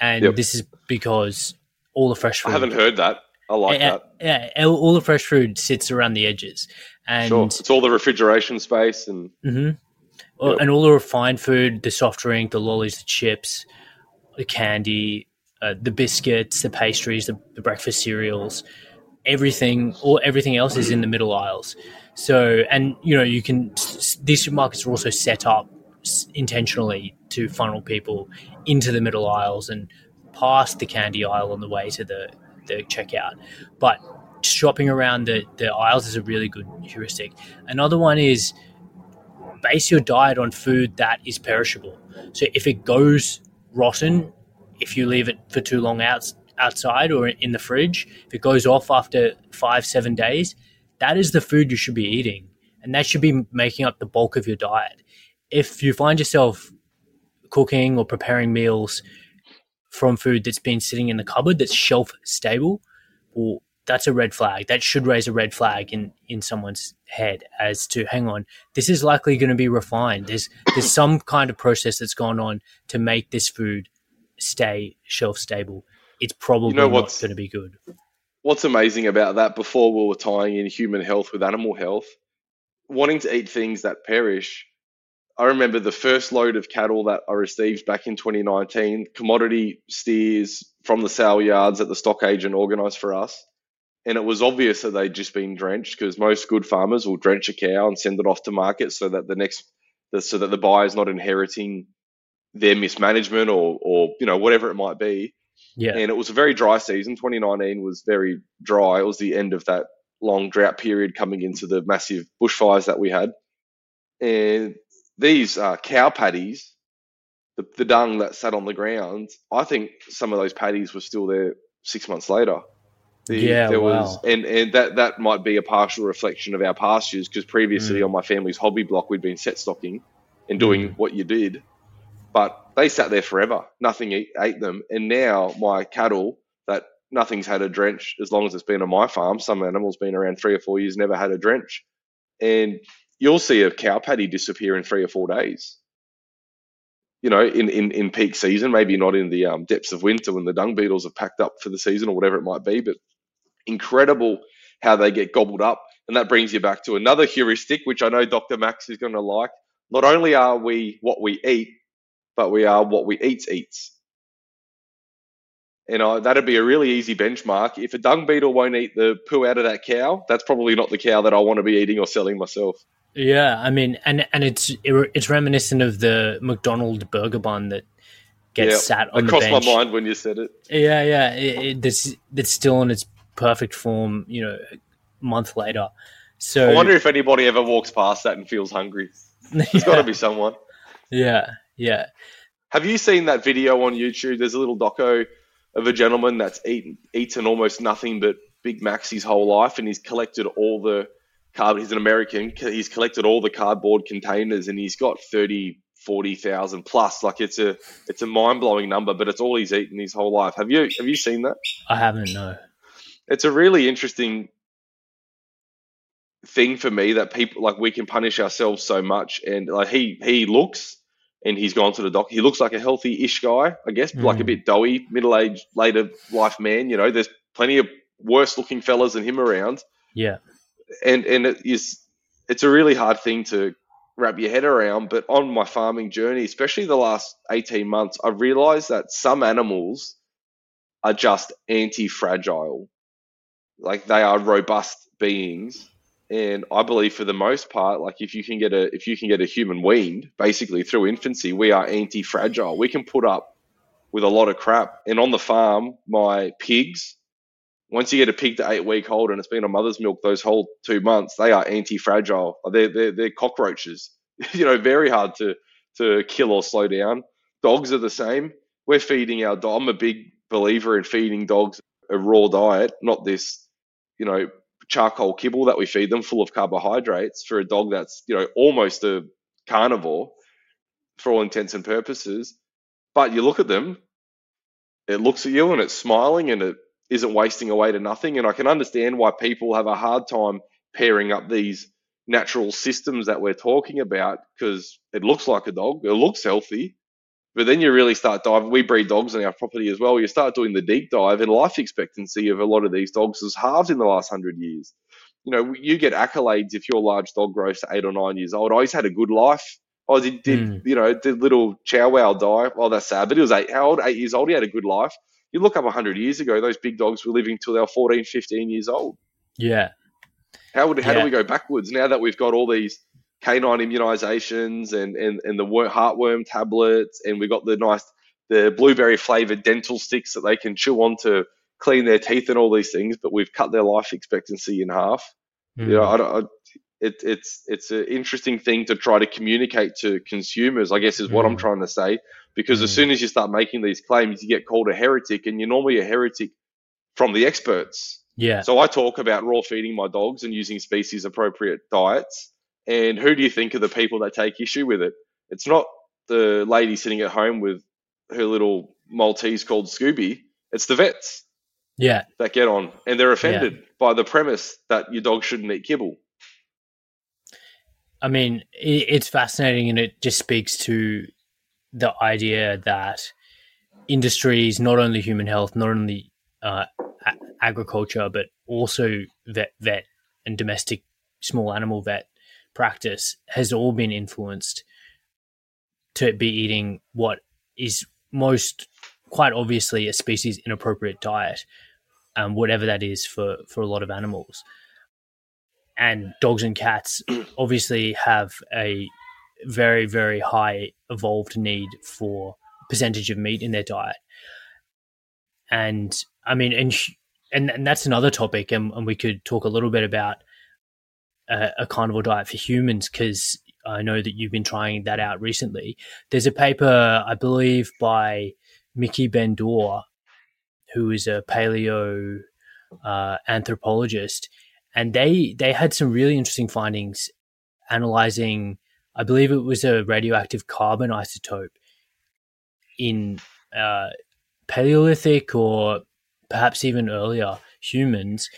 Speaker 1: and yep. this is because all the fresh food. I
Speaker 2: haven't heard that. I like
Speaker 1: yeah,
Speaker 2: that.
Speaker 1: Yeah, all the fresh food sits around the edges, and
Speaker 2: sure. it's all the refrigeration space and
Speaker 1: mm-hmm. and all the refined food, the soft drink, the lollies, the chips, the candy, uh, the biscuits, the pastries, the, the breakfast cereals, everything, or everything else is in the middle aisles. So, and you know, you can these supermarkets are also set up intentionally to funnel people into the middle aisles and past the candy aisle on the way to the the checkout. But shopping around the, the aisles is a really good heuristic. Another one is base your diet on food that is perishable. So if it goes rotten, if you leave it for too long out, outside or in the fridge, if it goes off after five, seven days, that is the food you should be eating. And that should be making up the bulk of your diet. If you find yourself cooking or preparing meals from food that's been sitting in the cupboard that's shelf stable, well, that's a red flag. That should raise a red flag in in someone's head as to hang on, this is likely going to be refined. There's there's some kind of process that's gone on to make this food stay shelf stable. It's probably you know not going to be good.
Speaker 2: What's amazing about that? Before we were tying in human health with animal health, wanting to eat things that perish I remember the first load of cattle that I received back in 2019, commodity steers from the sale yards that the stock agent organised for us. and it was obvious that they'd just been drenched because most good farmers will drench a cow and send it off to market so that the next so that the buyer's not inheriting their mismanagement or or you know whatever it might be.
Speaker 1: Yeah.
Speaker 2: And it was a very dry season. 2019 was very dry. It was the end of that long drought period coming into the massive bushfires that we had. And these uh, cow paddies, the, the dung that sat on the ground, I think some of those paddies were still there six months later.
Speaker 1: The, yeah, there wow. was,
Speaker 2: and and that that might be a partial reflection of our pastures because previously mm. on my family's hobby block we'd been set stocking and doing mm. what you did, but they sat there forever. Nothing eat, ate them, and now my cattle that nothing's had a drench as long as it's been on my farm. Some animals been around three or four years, never had a drench, and you'll see a cow paddy disappear in three or four days. You know, in, in, in peak season, maybe not in the um, depths of winter when the dung beetles have packed up for the season or whatever it might be, but incredible how they get gobbled up. And that brings you back to another heuristic, which I know Dr. Max is going to like. Not only are we what we eat, but we are what we eat eats. And I, that'd be a really easy benchmark. If a dung beetle won't eat the poo out of that cow, that's probably not the cow that I want to be eating or selling myself.
Speaker 1: Yeah, I mean, and and it's it's reminiscent of the McDonald burger bun that gets yeah, sat on
Speaker 2: it
Speaker 1: the bench.
Speaker 2: crossed my mind when you said it.
Speaker 1: Yeah, yeah, it, it, it's it's still in its perfect form, you know, a month later. So
Speaker 2: I wonder if anybody ever walks past that and feels hungry. <laughs> There's yeah. got to be someone.
Speaker 1: Yeah, yeah.
Speaker 2: Have you seen that video on YouTube? There's a little doco of a gentleman that's eaten eaten almost nothing but Big Macs his whole life, and he's collected all the card. He's an American. He's collected all the cardboard containers, and he's got thirty, forty thousand plus. Like it's a it's a mind blowing number, but it's all he's eaten his whole life. Have you have you seen that?
Speaker 1: I haven't. No
Speaker 2: it's a really interesting thing for me that people like we can punish ourselves so much and like he he looks and he's gone to the doc. He looks like a healthy-ish guy, I guess, mm. like a mm. bit doughy, middle-aged, later life man. You know, there's plenty of worse-looking fellas than him around.
Speaker 1: Yeah,
Speaker 2: and and it is it's a really hard thing to wrap your head around. But on my farming journey, especially the last eighteen months, I've realised that some animals are just anti-fragile like they are robust beings and I believe for the most part, like if you can get a if you can get a human weaned, basically through infancy, we are anti-fragile. We can put up with a lot of crap. And on the farm, my pigs, once you get a pig to eight week old and it's been on mother's milk those whole two months, they are anti-fragile. They're they're, they're cockroaches. <laughs> you know, very hard to to kill or slow down. Dogs are the same. We're feeding our dog. I'm a big believer in feeding dogs a raw diet, not this you know, charcoal kibble that we feed them full of carbohydrates for a dog that's, you know, almost a carnivore for all intents and purposes. But you look at them, it looks at you and it's smiling and it isn't wasting away to nothing. And I can understand why people have a hard time pairing up these natural systems that we're talking about because it looks like a dog, it looks healthy, but then you really start diving. We breed dogs on our property as well. You start doing the deep dive, and life expectancy of a lot of these dogs has halved in the last hundred years. You know, you get accolades if your large dog grows to eight or nine years old. Oh, he's had a good life. Oh, did, did mm. you know, did little Chow Wow die? Oh, that's sad. But he was eight, how old? Eight years old. He had a good life. You look up 100 years ago, those big dogs were living till they were 14, 15 years old.
Speaker 1: Yeah.
Speaker 2: How would how yeah. do we go backwards now that we've got all these canine immunizations and, and, and the heartworm tablets, and we've got the nice the blueberry flavored dental sticks that they can chew on to clean their teeth and all these things. But we've cut their life expectancy in half. Mm. You know, I, I, it, it's it's an interesting thing to try to communicate to consumers. I guess is what mm. I'm trying to say. Because mm. as soon as you start making these claims, you get called a heretic, and you're normally a heretic from the experts.
Speaker 1: Yeah.
Speaker 2: So I talk about raw feeding my dogs and using species appropriate diets and who do you think are the people that take issue with it? It's not the lady sitting at home with her little Maltese called Scooby. It's the vets.
Speaker 1: Yeah.
Speaker 2: That get on. And they're offended yeah. by the premise that your dog shouldn't eat kibble.
Speaker 1: I mean, it's fascinating and it just speaks to the idea that industries, not only human health, not only uh, a- agriculture, but also vet, vet and domestic small animal vet practice has all been influenced to be eating what is most quite obviously a species inappropriate diet um, whatever that is for for a lot of animals. And dogs and cats <clears throat> obviously have a very very high evolved need for percentage of meat in their diet. And I mean, and and, and that's another topic, and, and we could talk a little bit about a, a carnivore diet for humans because I know that you've been trying that out recently. There's a paper, I believe, by Miki Ben-Dor, who is a paleo uh, anthropologist, and they they had some really interesting findings analyzing. I believe it was a radioactive carbon isotope in uh, Paleolithic or perhaps even earlier humans,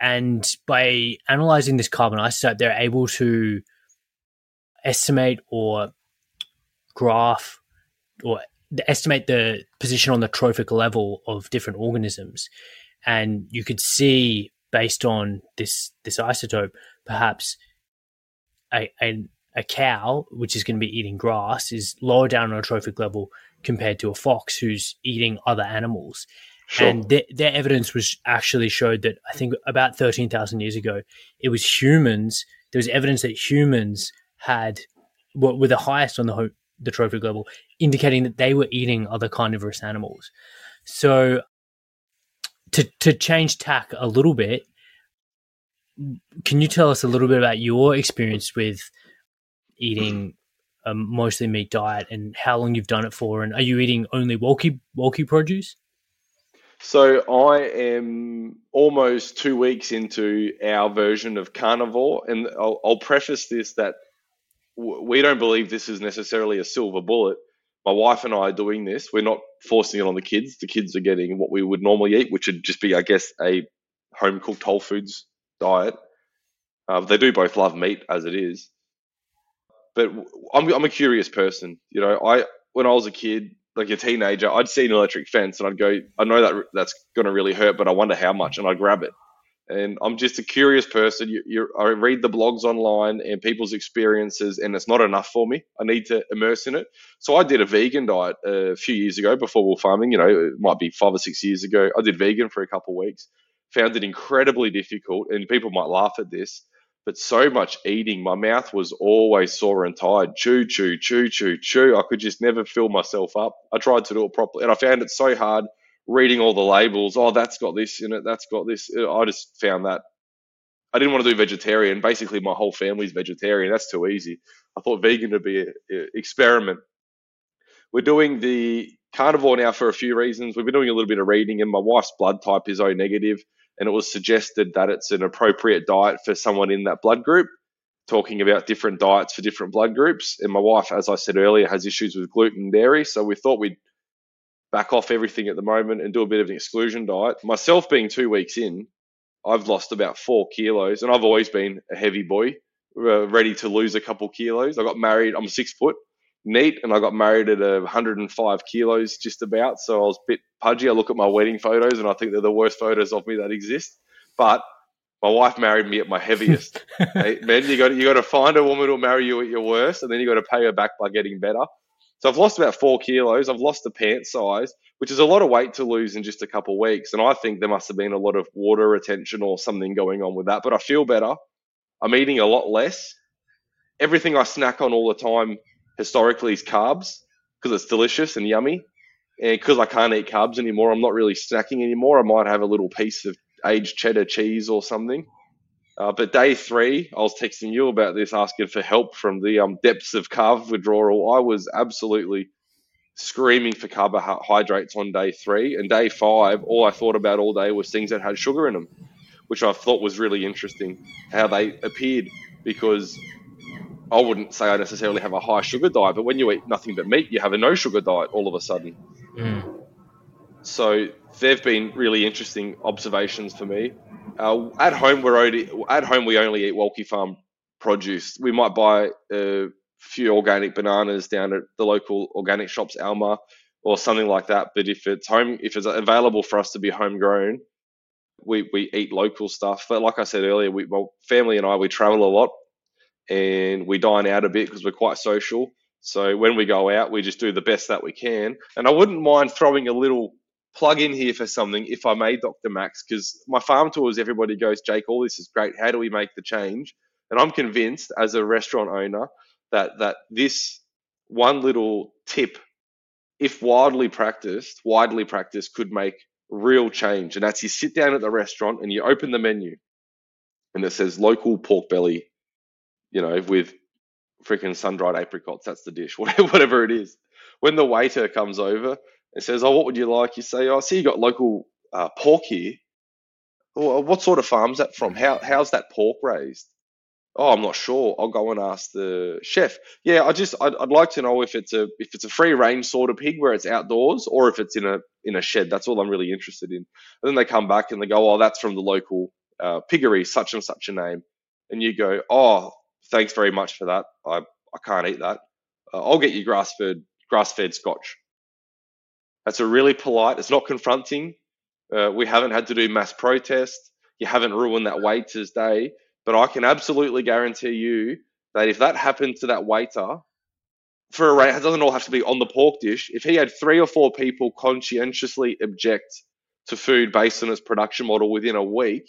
Speaker 1: and by analyzing this carbon isotope, they're able to estimate or graph or estimate the position on the trophic level of different organisms. And you could see based on this this isotope, perhaps a, a, a cow, which is going to be eating grass, is lower down on a trophic level compared to a fox who's eating other animals. Sure. And their, their evidence was actually showed that I think about 13,000 years ago, it was humans. There was evidence that humans had were, were the highest on the the trophic level, indicating that they were eating other carnivorous animals. So, to to change tack a little bit, can you tell us a little bit about your experience with eating a mostly meat diet and how long you've done it for? And are you eating only Wolki Wolki produce?
Speaker 2: So I am almost two weeks into our version of carnivore, and I'll, I'll preface this that we don't believe this is necessarily a silver bullet. My wife and I are doing this. We're not forcing it on the kids. The kids are getting what we would normally eat, which would just be, I guess, a home cooked whole foods diet. Uh, they do both love meat as it is, but I'm I'm a curious person. You know, I when I was a kid, like a teenager, I'd see an electric fence and I'd go, I know that that's going to really hurt, but I wonder how much, and I'd grab it and I'm just a curious person. You, I read the blogs online and people's experiences, and it's not enough for me. I need to immerse in it. So I did a vegan diet a few years ago before wolf farming. You know, it might be five or six years ago. I did vegan for a couple of weeks. Found it incredibly difficult, and people might laugh at this, but so much eating. My mouth was always sore and tired. Chew, chew, chew, chew, chew. I could just never fill myself up. I tried to do it properly, and I found it so hard reading all the labels. Oh, that's got this in it. That's got this. Uh, I just found that I didn't want to do vegetarian. Basically, my whole family's vegetarian. That's too easy. I thought vegan would be an experiment. We're doing the carnivore now for a few reasons. We've been doing a little bit of reading, and my wife's blood type is O negative, and it was suggested that it's an appropriate diet for someone in that blood group. Talking about different diets for different blood groups, and my wife, as I said earlier, has issues with gluten and dairy, so we thought we'd back off everything at the moment and do a bit of an exclusion diet. Myself being two weeks in, I've lost about four kilos, and I've always been a heavy boy, uh, ready to lose a couple kilos. I got married. I'm six foot, neat, and I got married at a 105 kilos, just about. So I was a bit pudgy. I look at my wedding photos, and I think they're the worst photos of me that exist. But my wife married me at my heaviest. <laughs> hey, man, you got you got to find a woman who'll marry you at your worst, and then you got to pay her back by getting better. So I've lost about four kilos. I've lost the pant size, which is a lot of weight to lose in just a couple of weeks. And I think there must have been a lot of water retention or something going on with that. But I feel better. I'm eating a lot less. Everything I snack on all the time historically is carbs because it's delicious and yummy. And because I can't eat carbs anymore, I'm not really snacking anymore. I might have a little piece of aged cheddar cheese or something. Uh, but day three, I was texting you about this, asking for help from the um, depths of carb withdrawal. I was absolutely screaming for carbohydrates on day three. And day five, all I thought about all day was things that had sugar in them, which I thought was really interesting how they appeared because I wouldn't say I necessarily have a high sugar diet, but when you eat nothing but meat, you have a no sugar diet all of a sudden. Mm. So they've been really interesting observations for me. Uh, at home, we're only, at home we only eat Wolki Farm produce. We might buy a few organic bananas down at the local organic shops, Alma, or something like that. But if it's home, if it's available for us to be homegrown, we, we eat local stuff. But like I said earlier, we, well, family and I, we travel a lot and we dine out a bit because we're quite social. So when we go out, we just do the best that we can. And I wouldn't mind throwing a little plug in here for something, if I may, Dr. Max, because my farm tours, everybody goes, Jake, all this is great. How do we make the change? And I'm convinced as a restaurant owner that that this one little tip, if widely practiced, widely practiced, could make real change. And that's you sit down at the restaurant and you open the menu and it says local pork belly, you know, with freaking sun dried apricots. That's the dish, <laughs> whatever it is. When the waiter comes over and says, "Oh, what would you like?" You say, "Oh, I see you got local uh, pork here. Well, what sort of farm's that from? How how's that pork raised?" Oh, I'm not sure. I'll go and ask the chef. Yeah, I just I'd, I'd like to know if it's a if it's a free range sort of pig where it's outdoors or if it's in a in a shed. That's all I'm really interested in. And then they come back and they go, "Oh, that's from the local uh, piggery, such and such a name," and you go, "Oh, thanks very much for that. I I can't eat that. Uh, I'll get you grass fed grass fed Scotch." That's a really polite. It's not confronting. Uh, we haven't had to do mass protest. You haven't ruined that waiter's day but I can absolutely guarantee you that if that happened to that waiter, for a rate, it doesn't all have to be on the pork dish. If he had three or four people conscientiously object to food based on its production model within a week,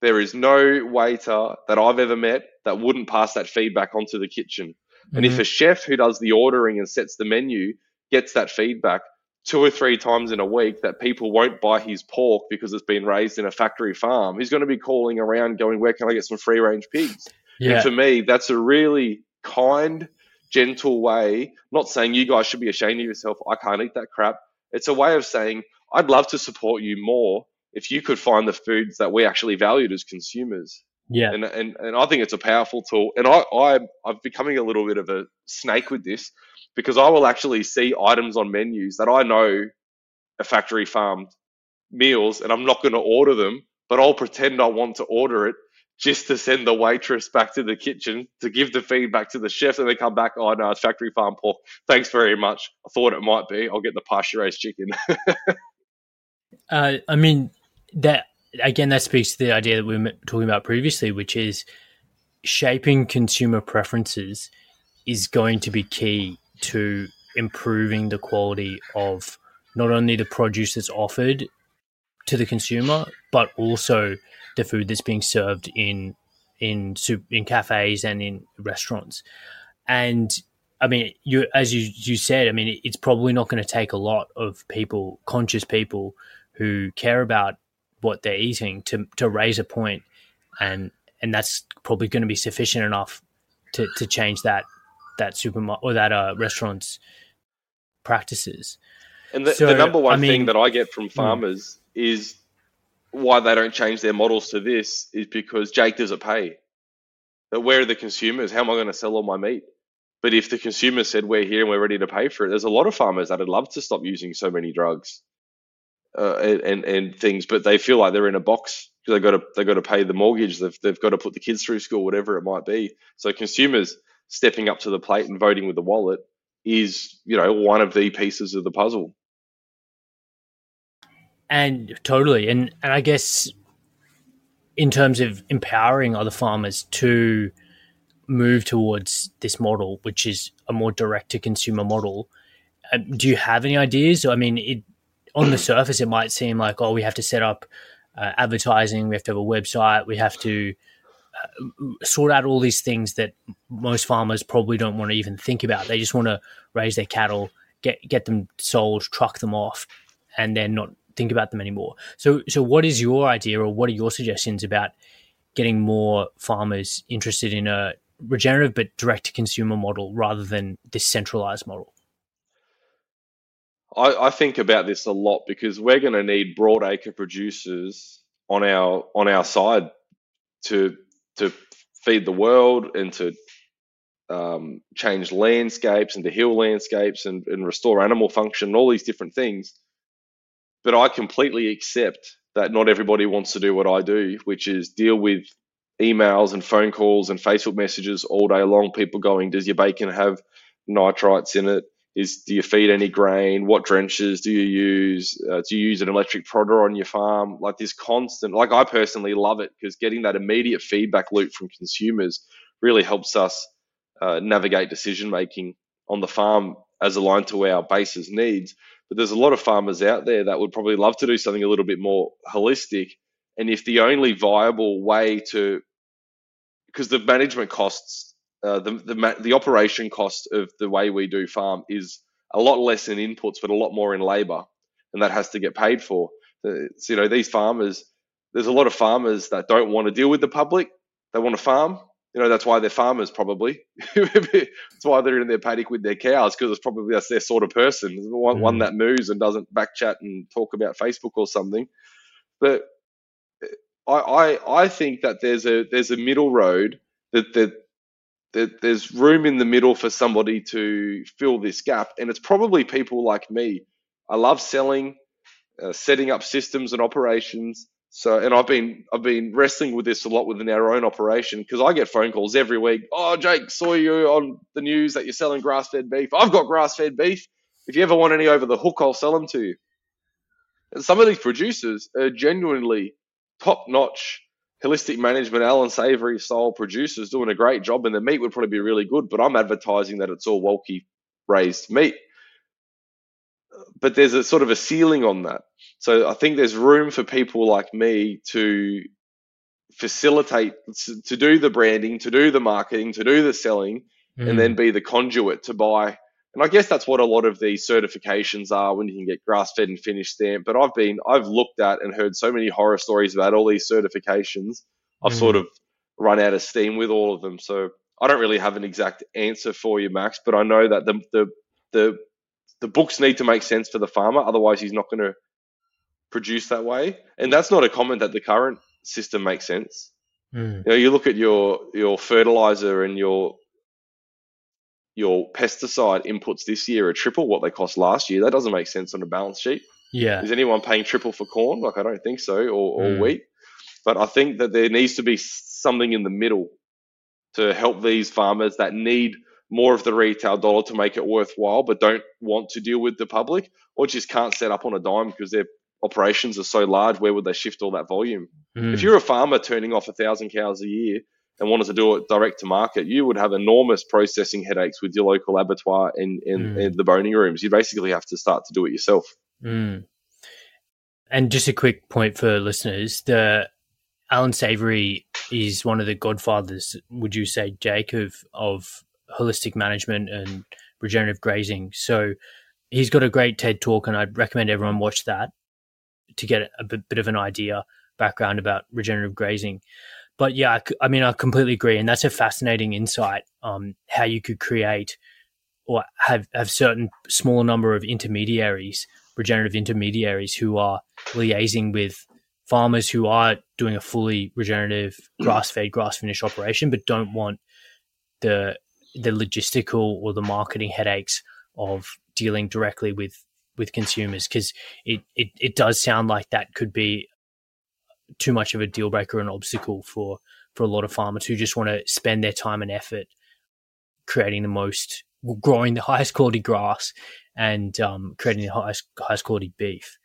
Speaker 2: there is no waiter that I've ever met that wouldn't pass that feedback onto the kitchen. Mm-hmm. And if mm-hmm. a chef who does the ordering and sets the menu gets that feedback, two or three times in a week that people won't buy his pork because it's been raised in a factory farm. He's going to be calling around going, Where can I get some free range pigs? Yeah. And for me, that's a really kind, gentle way, not saying you guys should be ashamed of yourself. I can't eat that crap. It's a way of saying, I'd love to support you more if you could find the foods that we actually valued as consumers.
Speaker 1: Yeah.
Speaker 2: And, and, and I think it's a powerful tool. And I, I, I'm becoming a little bit of a snake with this because I will actually see items on menus that I know are factory farmed meals and I'm not going to order them, but I'll pretend I want to order it just to send the waitress back to the kitchen to give the feedback to the chef and they come back, oh no, it's factory farm pork. Thanks very much. I thought it might be. I'll get the pasture raised chicken. <laughs>
Speaker 1: uh, I mean, that again, that speaks to the idea that we were talking about previously, which is shaping consumer preferences is going to be key to improving the quality of not only the produce that's offered to the consumer, but also the food that's being served in in in cafes and in restaurants. And I mean, you as you you said, I mean, it's probably not going to take a lot of people, conscious people, who care about what they're eating to to raise a point, and and that's probably going to be sufficient enough to to change that that supermarket or that uh, restaurant's practices.
Speaker 2: And the, so, the number one I mean, thing that I get from hmm. farmers mm. is why they don't change their models to this is because Jake doesn't pay. But where are the consumers? How am I going to sell all my meat? But if the consumer said we're here and we're ready to pay for it, there's a lot of farmers that'd love to stop using so many drugs uh, and, and, and things, but they feel like they're in a box because they got to they got to pay the mortgage, they've they've got to put the kids through school, whatever it might be. So consumers stepping up to the plate and voting with the wallet is, you know, one of the pieces of the puzzle.
Speaker 1: And totally. And and I guess in terms of empowering other farmers to move towards this model, which is a more direct to consumer model, um, do you have any ideas? I mean, it, on the surface, it might seem like, oh, we have to set up uh, advertising, we have to have a website, we have to sort out all these things that most farmers probably don't want to even think about. They just want to raise their cattle, get get them sold, truck them off, and then not think about them anymore. So, so what is your idea, or what are your suggestions about getting more farmers interested in a regenerative but direct to consumer model rather than this centralized model?
Speaker 2: I, I think about this a lot because we're going to need broadacre producers on our on our side to to feed the world and to um, change landscapes and to heal landscapes and, and restore animal function and all these different things. But I completely accept that not everybody wants to do what I do, which is deal with emails and phone calls and Facebook messages all day long. People going, Does your bacon have nitrites in it? Is do you feed any grain? What drenches do you use? Uh, do you use an electric prodder on your farm? Like this constant, like I personally love it because getting that immediate feedback loop from consumers really helps us uh, navigate decision making on the farm as aligned to our basis needs. but there's a lot of farmers out there that would probably love to do something a little bit more holistic. And if the only viable way to, because the management costs, uh, the, the the operation cost of the way we do farm is a lot less in inputs, but a lot more in labour, and that has to get paid for. So, you know, these farmers, there's a lot of farmers that don't want to deal with the public. They want to farm, you know that's why they're farmers probably <laughs> that's why they're in their paddock with their cows because it's probably that's their sort of person one, mm. one that moves and doesn't back chat and talk about facebook or something but I, I i think that there's a there's a middle road that that there's room in the middle for somebody to fill this gap and it's probably people like me i love selling uh, setting up systems and operations so, and I've been I've been wrestling with this a lot within our own operation because I get phone calls every week. Oh, Jake, saw you on the news that you're selling grass-fed beef. I've got grass-fed beef. If you ever want any over the hook, I'll sell them to you. And some of these producers are genuinely top-notch holistic management, Allan Savory style producers doing a great job, and the meat would probably be really good. But I'm advertising that it's all Wolki raised meat but there's a sort of a ceiling on that. So I think there's room for people like me to facilitate, to do the branding, to do the marketing, to do the selling, mm. and then mm. be the conduit to buy. And I guess that's what a lot of these certifications are when you can get grass fed and finished stamp. But I've been, I've looked at and heard so many horror stories about all these certifications. I've mm. sort of run out of steam with all of them. So I don't really have an exact answer for you, Max, but I know that the, the, the the books need to make sense for the farmer, otherwise he's not going to produce that way. And that's not a comment that the current system makes sense. Mm. You know, you look at your your fertilizer and your your pesticide inputs this year are triple what they cost last year. That doesn't make sense on a balance sheet.
Speaker 1: Yeah.
Speaker 2: Is anyone paying triple for corn? Like I don't think so, or, or mm. wheat. But I think that there needs to be something in the middle to help these farmers that need more of the retail dollar to make it worthwhile, but don't want to deal with the public, or just can't set up on a dime because their operations are so large. Where would they shift all that volume? Mm. If you're a farmer turning off a thousand cows a year and wanted to do it direct to market, you would have enormous processing headaches with your local abattoir and, and, mm. and the boning rooms. You'd basically have to start to do it yourself.
Speaker 1: Mm. And just a quick point for listeners: the Allan Savory is one of the godfathers. Would you say, Jake, of of holistic management and regenerative grazing. So he's got a great TED talk, and I'd recommend everyone watch that to get a bit, bit of an idea background about regenerative grazing. But yeah, I, I mean, I completely agree, and that's a fascinating insight. Um, how you could create or have have certain small number of intermediaries, regenerative intermediaries, who are liaising with farmers who are doing a fully regenerative grass fed, grass finished operation, but don't want the the logistical or the marketing headaches of dealing directly with with consumers because it, it it does sound like that could be too much of a deal breaker and obstacle for for a lot of farmers who just want to spend their time and effort creating the most growing the highest quality grass and um, creating the highest highest quality beef.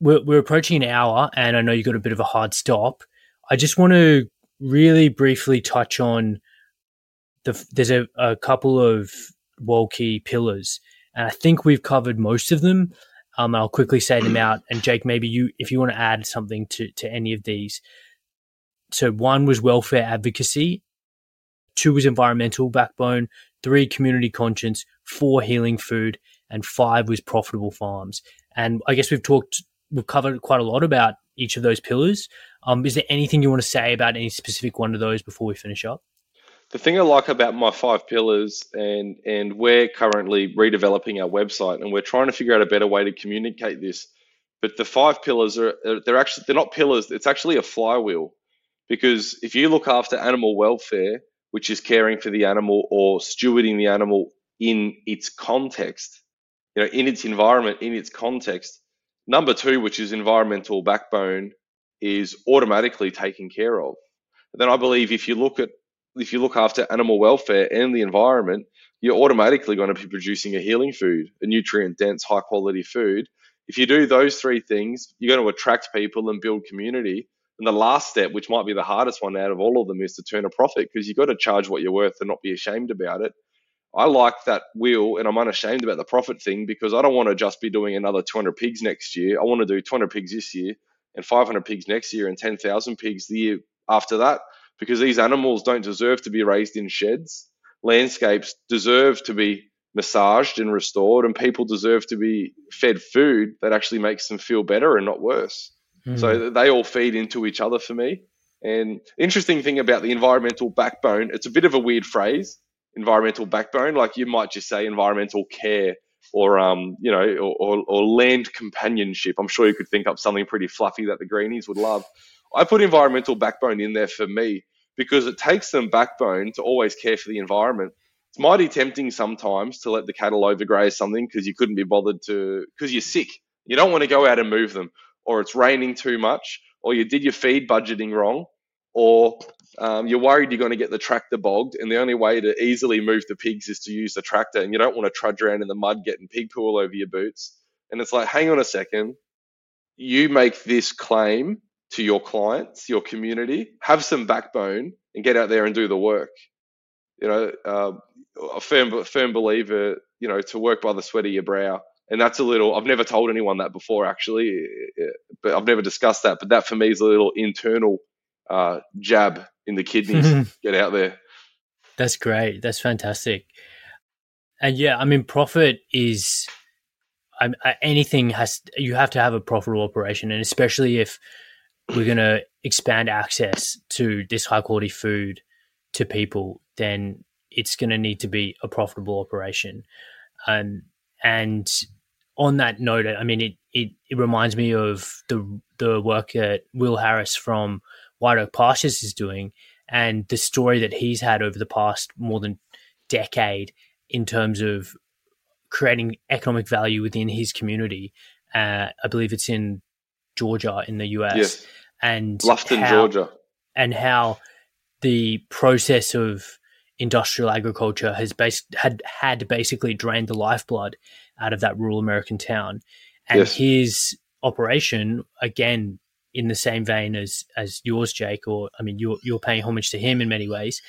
Speaker 1: We're, we're approaching an hour, and I know you got a bit of a hard stop. I just want to really briefly touch on the, there's a, a couple of Wolki pillars, and I think we've covered most of them. Um, I'll quickly say them out, and Jake, maybe you, if you want to add something to to any of these. So one was welfare advocacy, two was environmental backbone, three community conscience, four healing food, and five was profitable farms. And I guess we've talked, we've covered quite a lot about each of those pillars. Um, is there anything you want to say about any specific one of those before we finish up?
Speaker 2: The thing I like about my five pillars, and and we're currently redeveloping our website, and we're trying to figure out a better way to communicate this. But the five pillars are uh, they're actually they're not pillars. It's actually a flywheel, because if you look after animal welfare, which is caring for the animal or stewarding the animal in its context, you know, in its environment, in its context. Number two, which is environmental backbone, is automatically taken care of. And then I believe if you look at if you look after animal welfare and the environment, you're automatically going to be producing a healing food, a nutrient dense, high quality food. If you do those three things, you're going to attract people and build community. And the last step, which might be the hardest one out of all of them, is to turn a profit because you've got to charge what you're worth and not be ashamed about it. I like that will, and I'm unashamed about the profit thing because I don't want to just be doing another 200 pigs next year. I want to do 200 pigs this year and 500 pigs next year and 10,000 pigs the year after that because these animals don't deserve to be raised in sheds. Landscapes deserve to be massaged and restored, and people deserve to be fed food that actually makes them feel better and not worse. Mm. So they all feed into each other for me. And interesting thing about the environmental backbone, it's a bit of a weird phrase, environmental backbone. Like you might just say environmental care or um, you know, or, or, or, land companionship. I'm sure you could think up something pretty fluffy that the greenies would love. I put environmental backbone in there for me because it takes some backbone to always care for the environment. It's mighty tempting sometimes to let the cattle overgraze something because you couldn't be bothered to because you're sick. You don't want to go out and move them, or it's raining too much, or you did your feed budgeting wrong, or um, you're worried you're going to get the tractor bogged, and the only way to easily move the pigs is to use the tractor, and you don't want to trudge around in the mud getting pig poo all over your boots. And it's like, hang on a second, you make this claim to your clients, your community, have some backbone, and get out there and do the work. You know, uh, a firm firm believer, you know, to work by the sweat of your brow. And that's a little. I've never told anyone that before, actually, but I've never discussed that. But that for me is a little internal uh, jab in the kidneys. <laughs> Get out there.
Speaker 1: That's great. That's fantastic. And yeah, I mean, profit is I, anything has you have to have a profitable operation, and especially if we're going to expand access to this high quality food to people, then it's going to need to be a profitable operation. Um, and on that note, I mean, it, it, it reminds me of the the work that Will Harris from White Oak Pastures is doing, and the story that he's had over the past more than decade in terms of creating economic value within his community. Uh, I believe it's in Georgia in the US, yes. and
Speaker 2: Bluffton, how, Georgia,
Speaker 1: and how the process of industrial agriculture has based had had basically drained the lifeblood out of that rural American town, and yes. his operation again in the same vein as as yours, Jake, or I mean, you're you're paying homage to him in many ways,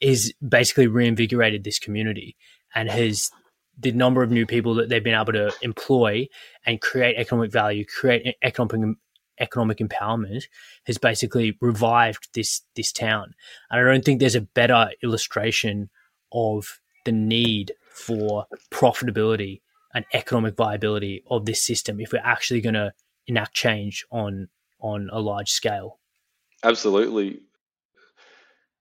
Speaker 1: is basically reinvigorated this community and has the number of new people that they've been able to employ and create economic value, create economic economic empowerment has basically revived this this town. And I don't think there's a better illustration of the need for profitability and economic viability of this system if we're actually going to enact change on on a large scale.
Speaker 2: Absolutely.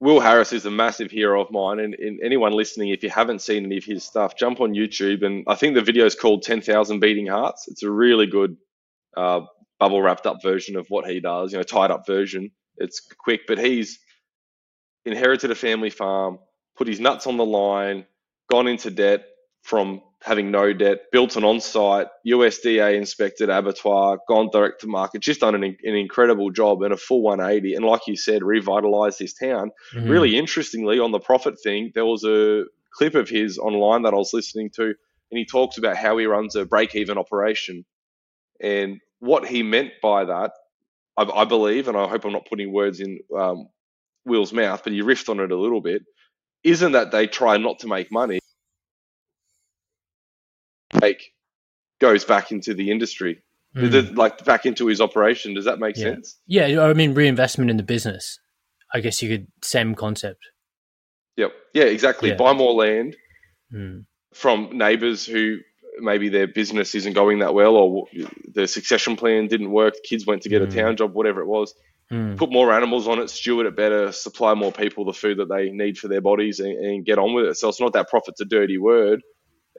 Speaker 2: Will Harris is a massive hero of mine, and, and, anyone listening, if you haven't seen any of his stuff, jump on YouTube. And I think the video is called 10,000 Beating Hearts. It's a really good uh, bubble wrapped up version of what he does, you know, tied up version. It's quick, but he's inherited a family farm, put his nuts on the line, gone into debt from having no debt, built an on-site USDA inspected abattoir, gone direct to market, just done an, an incredible job and a full 180. And like you said, revitalized this town. Mm-hmm. Really interestingly, on the profit thing, there was a clip of his online that I was listening to, and he talks about how he runs a break-even operation. And what he meant by that, I, I believe, and I hope I'm not putting words in um, Will's mouth, but he riffed on it a little bit, isn't that they try not to make money make goes back into the industry, mm. like back into his operation. Does that make
Speaker 1: yeah.
Speaker 2: sense?
Speaker 1: Yeah, I mean reinvestment in the business. I guess you could same concept.
Speaker 2: Yep. Yeah, exactly. Yeah. Buy more land mm. from neighbors who maybe their business isn't going that well, or the succession plan didn't work. Kids went to get mm. a town job, whatever it was. Mm. Put more animals on it, steward it better, supply more people the food that they need for their bodies, and, and get on with it. So it's not that profit's a dirty word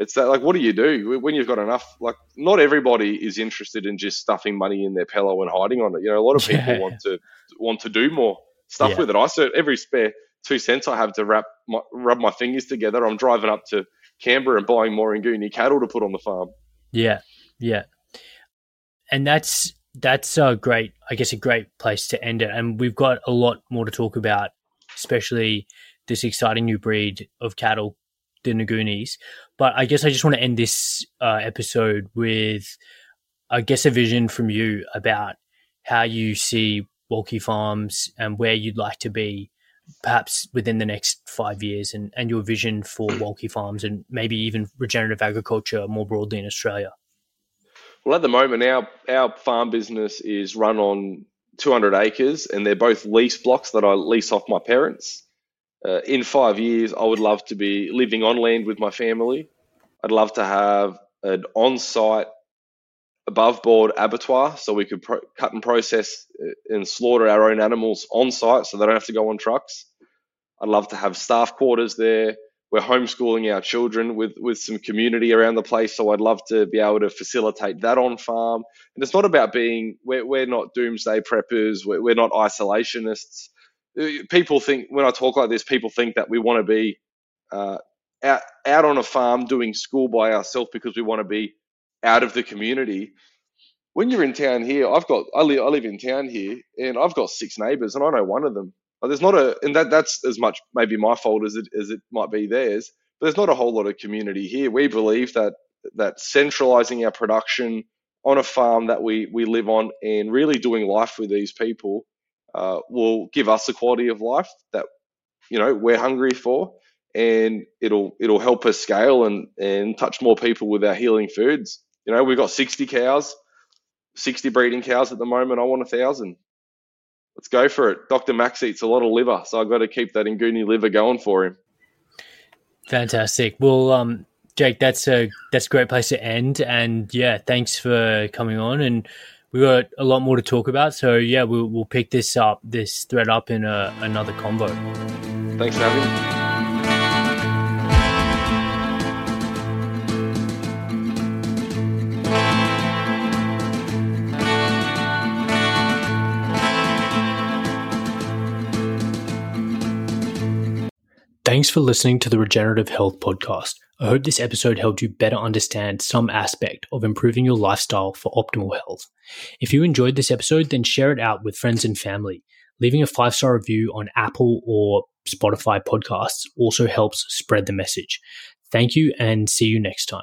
Speaker 2: it's that like what do you do when you've got enough like not everybody is interested in just stuffing money in their pillow and hiding on it you know a lot of <laughs> people yeah. want to want to do more stuff yeah. with it i said every spare two cents i have to wrap my, rub my fingers together i'm driving up to canberra and buying more Nguni cattle to put on the farm
Speaker 1: yeah yeah and that's that's a great i guess a great place to end it and we've got a lot more to talk about especially this exciting new breed of cattle the Ngunis. But I guess I just want to end this uh, episode with, I guess, a vision from you about how you see Wolki Farms and where you'd like to be perhaps within the next five years and, and your vision for <clears throat> Wolki Farms and maybe even regenerative agriculture more broadly in Australia?
Speaker 2: Well, at the moment, our, our farm business is run on 200 acres and they're both lease blocks that I lease off my parents. Uh, in five years, I would love to be living on land with my family. I'd love to have an on site, above board abattoir so we could cut and process uh, and slaughter our own animals on site so they don't have to go on trucks. I'd love to have staff quarters there. We're homeschooling our children with, with some community around the place, so I'd love to be able to facilitate that on farm. And it's not about being, we're, we're not doomsday preppers, we're, we're not isolationists. Uh, people think, when I talk like this, people think that we want to be uh, out, out on a farm doing school by ourselves because we want to be out of the community. When you're in town here, I've got I live I live in town here, and I've got six neighbours, and I know one of them. There's not a, and that that's as much maybe my fault as it as it might be theirs. But there's not a whole lot of community here. We believe that that centralising our production on a farm that we we live on and really doing life with these people uh, will give us a quality of life that you know we're hungry for. And it'll it'll help us scale and and touch more people with our healing foods. You know we've got 60 cows 60 breeding cows at the moment. I want a thousand. Let's go for it. Dr max eats a lot of liver so i've got to keep that Nguni liver going for him.
Speaker 1: Fantastic. Well um jake that's a that's a great place to end. And yeah thanks for coming on. And we got a lot more to talk about. So yeah, we'll we'll pick this up, this thread up in a, another convo.
Speaker 2: Thanks for having me.
Speaker 1: Thanks for listening to the Regenerative Health Podcast. I hope this episode helped you better understand some aspect of improving your lifestyle for optimal health. If you enjoyed this episode, then share it out with friends and family. Leaving a five star review on Apple or Spotify podcasts also helps spread the message. Thank you and see you next time.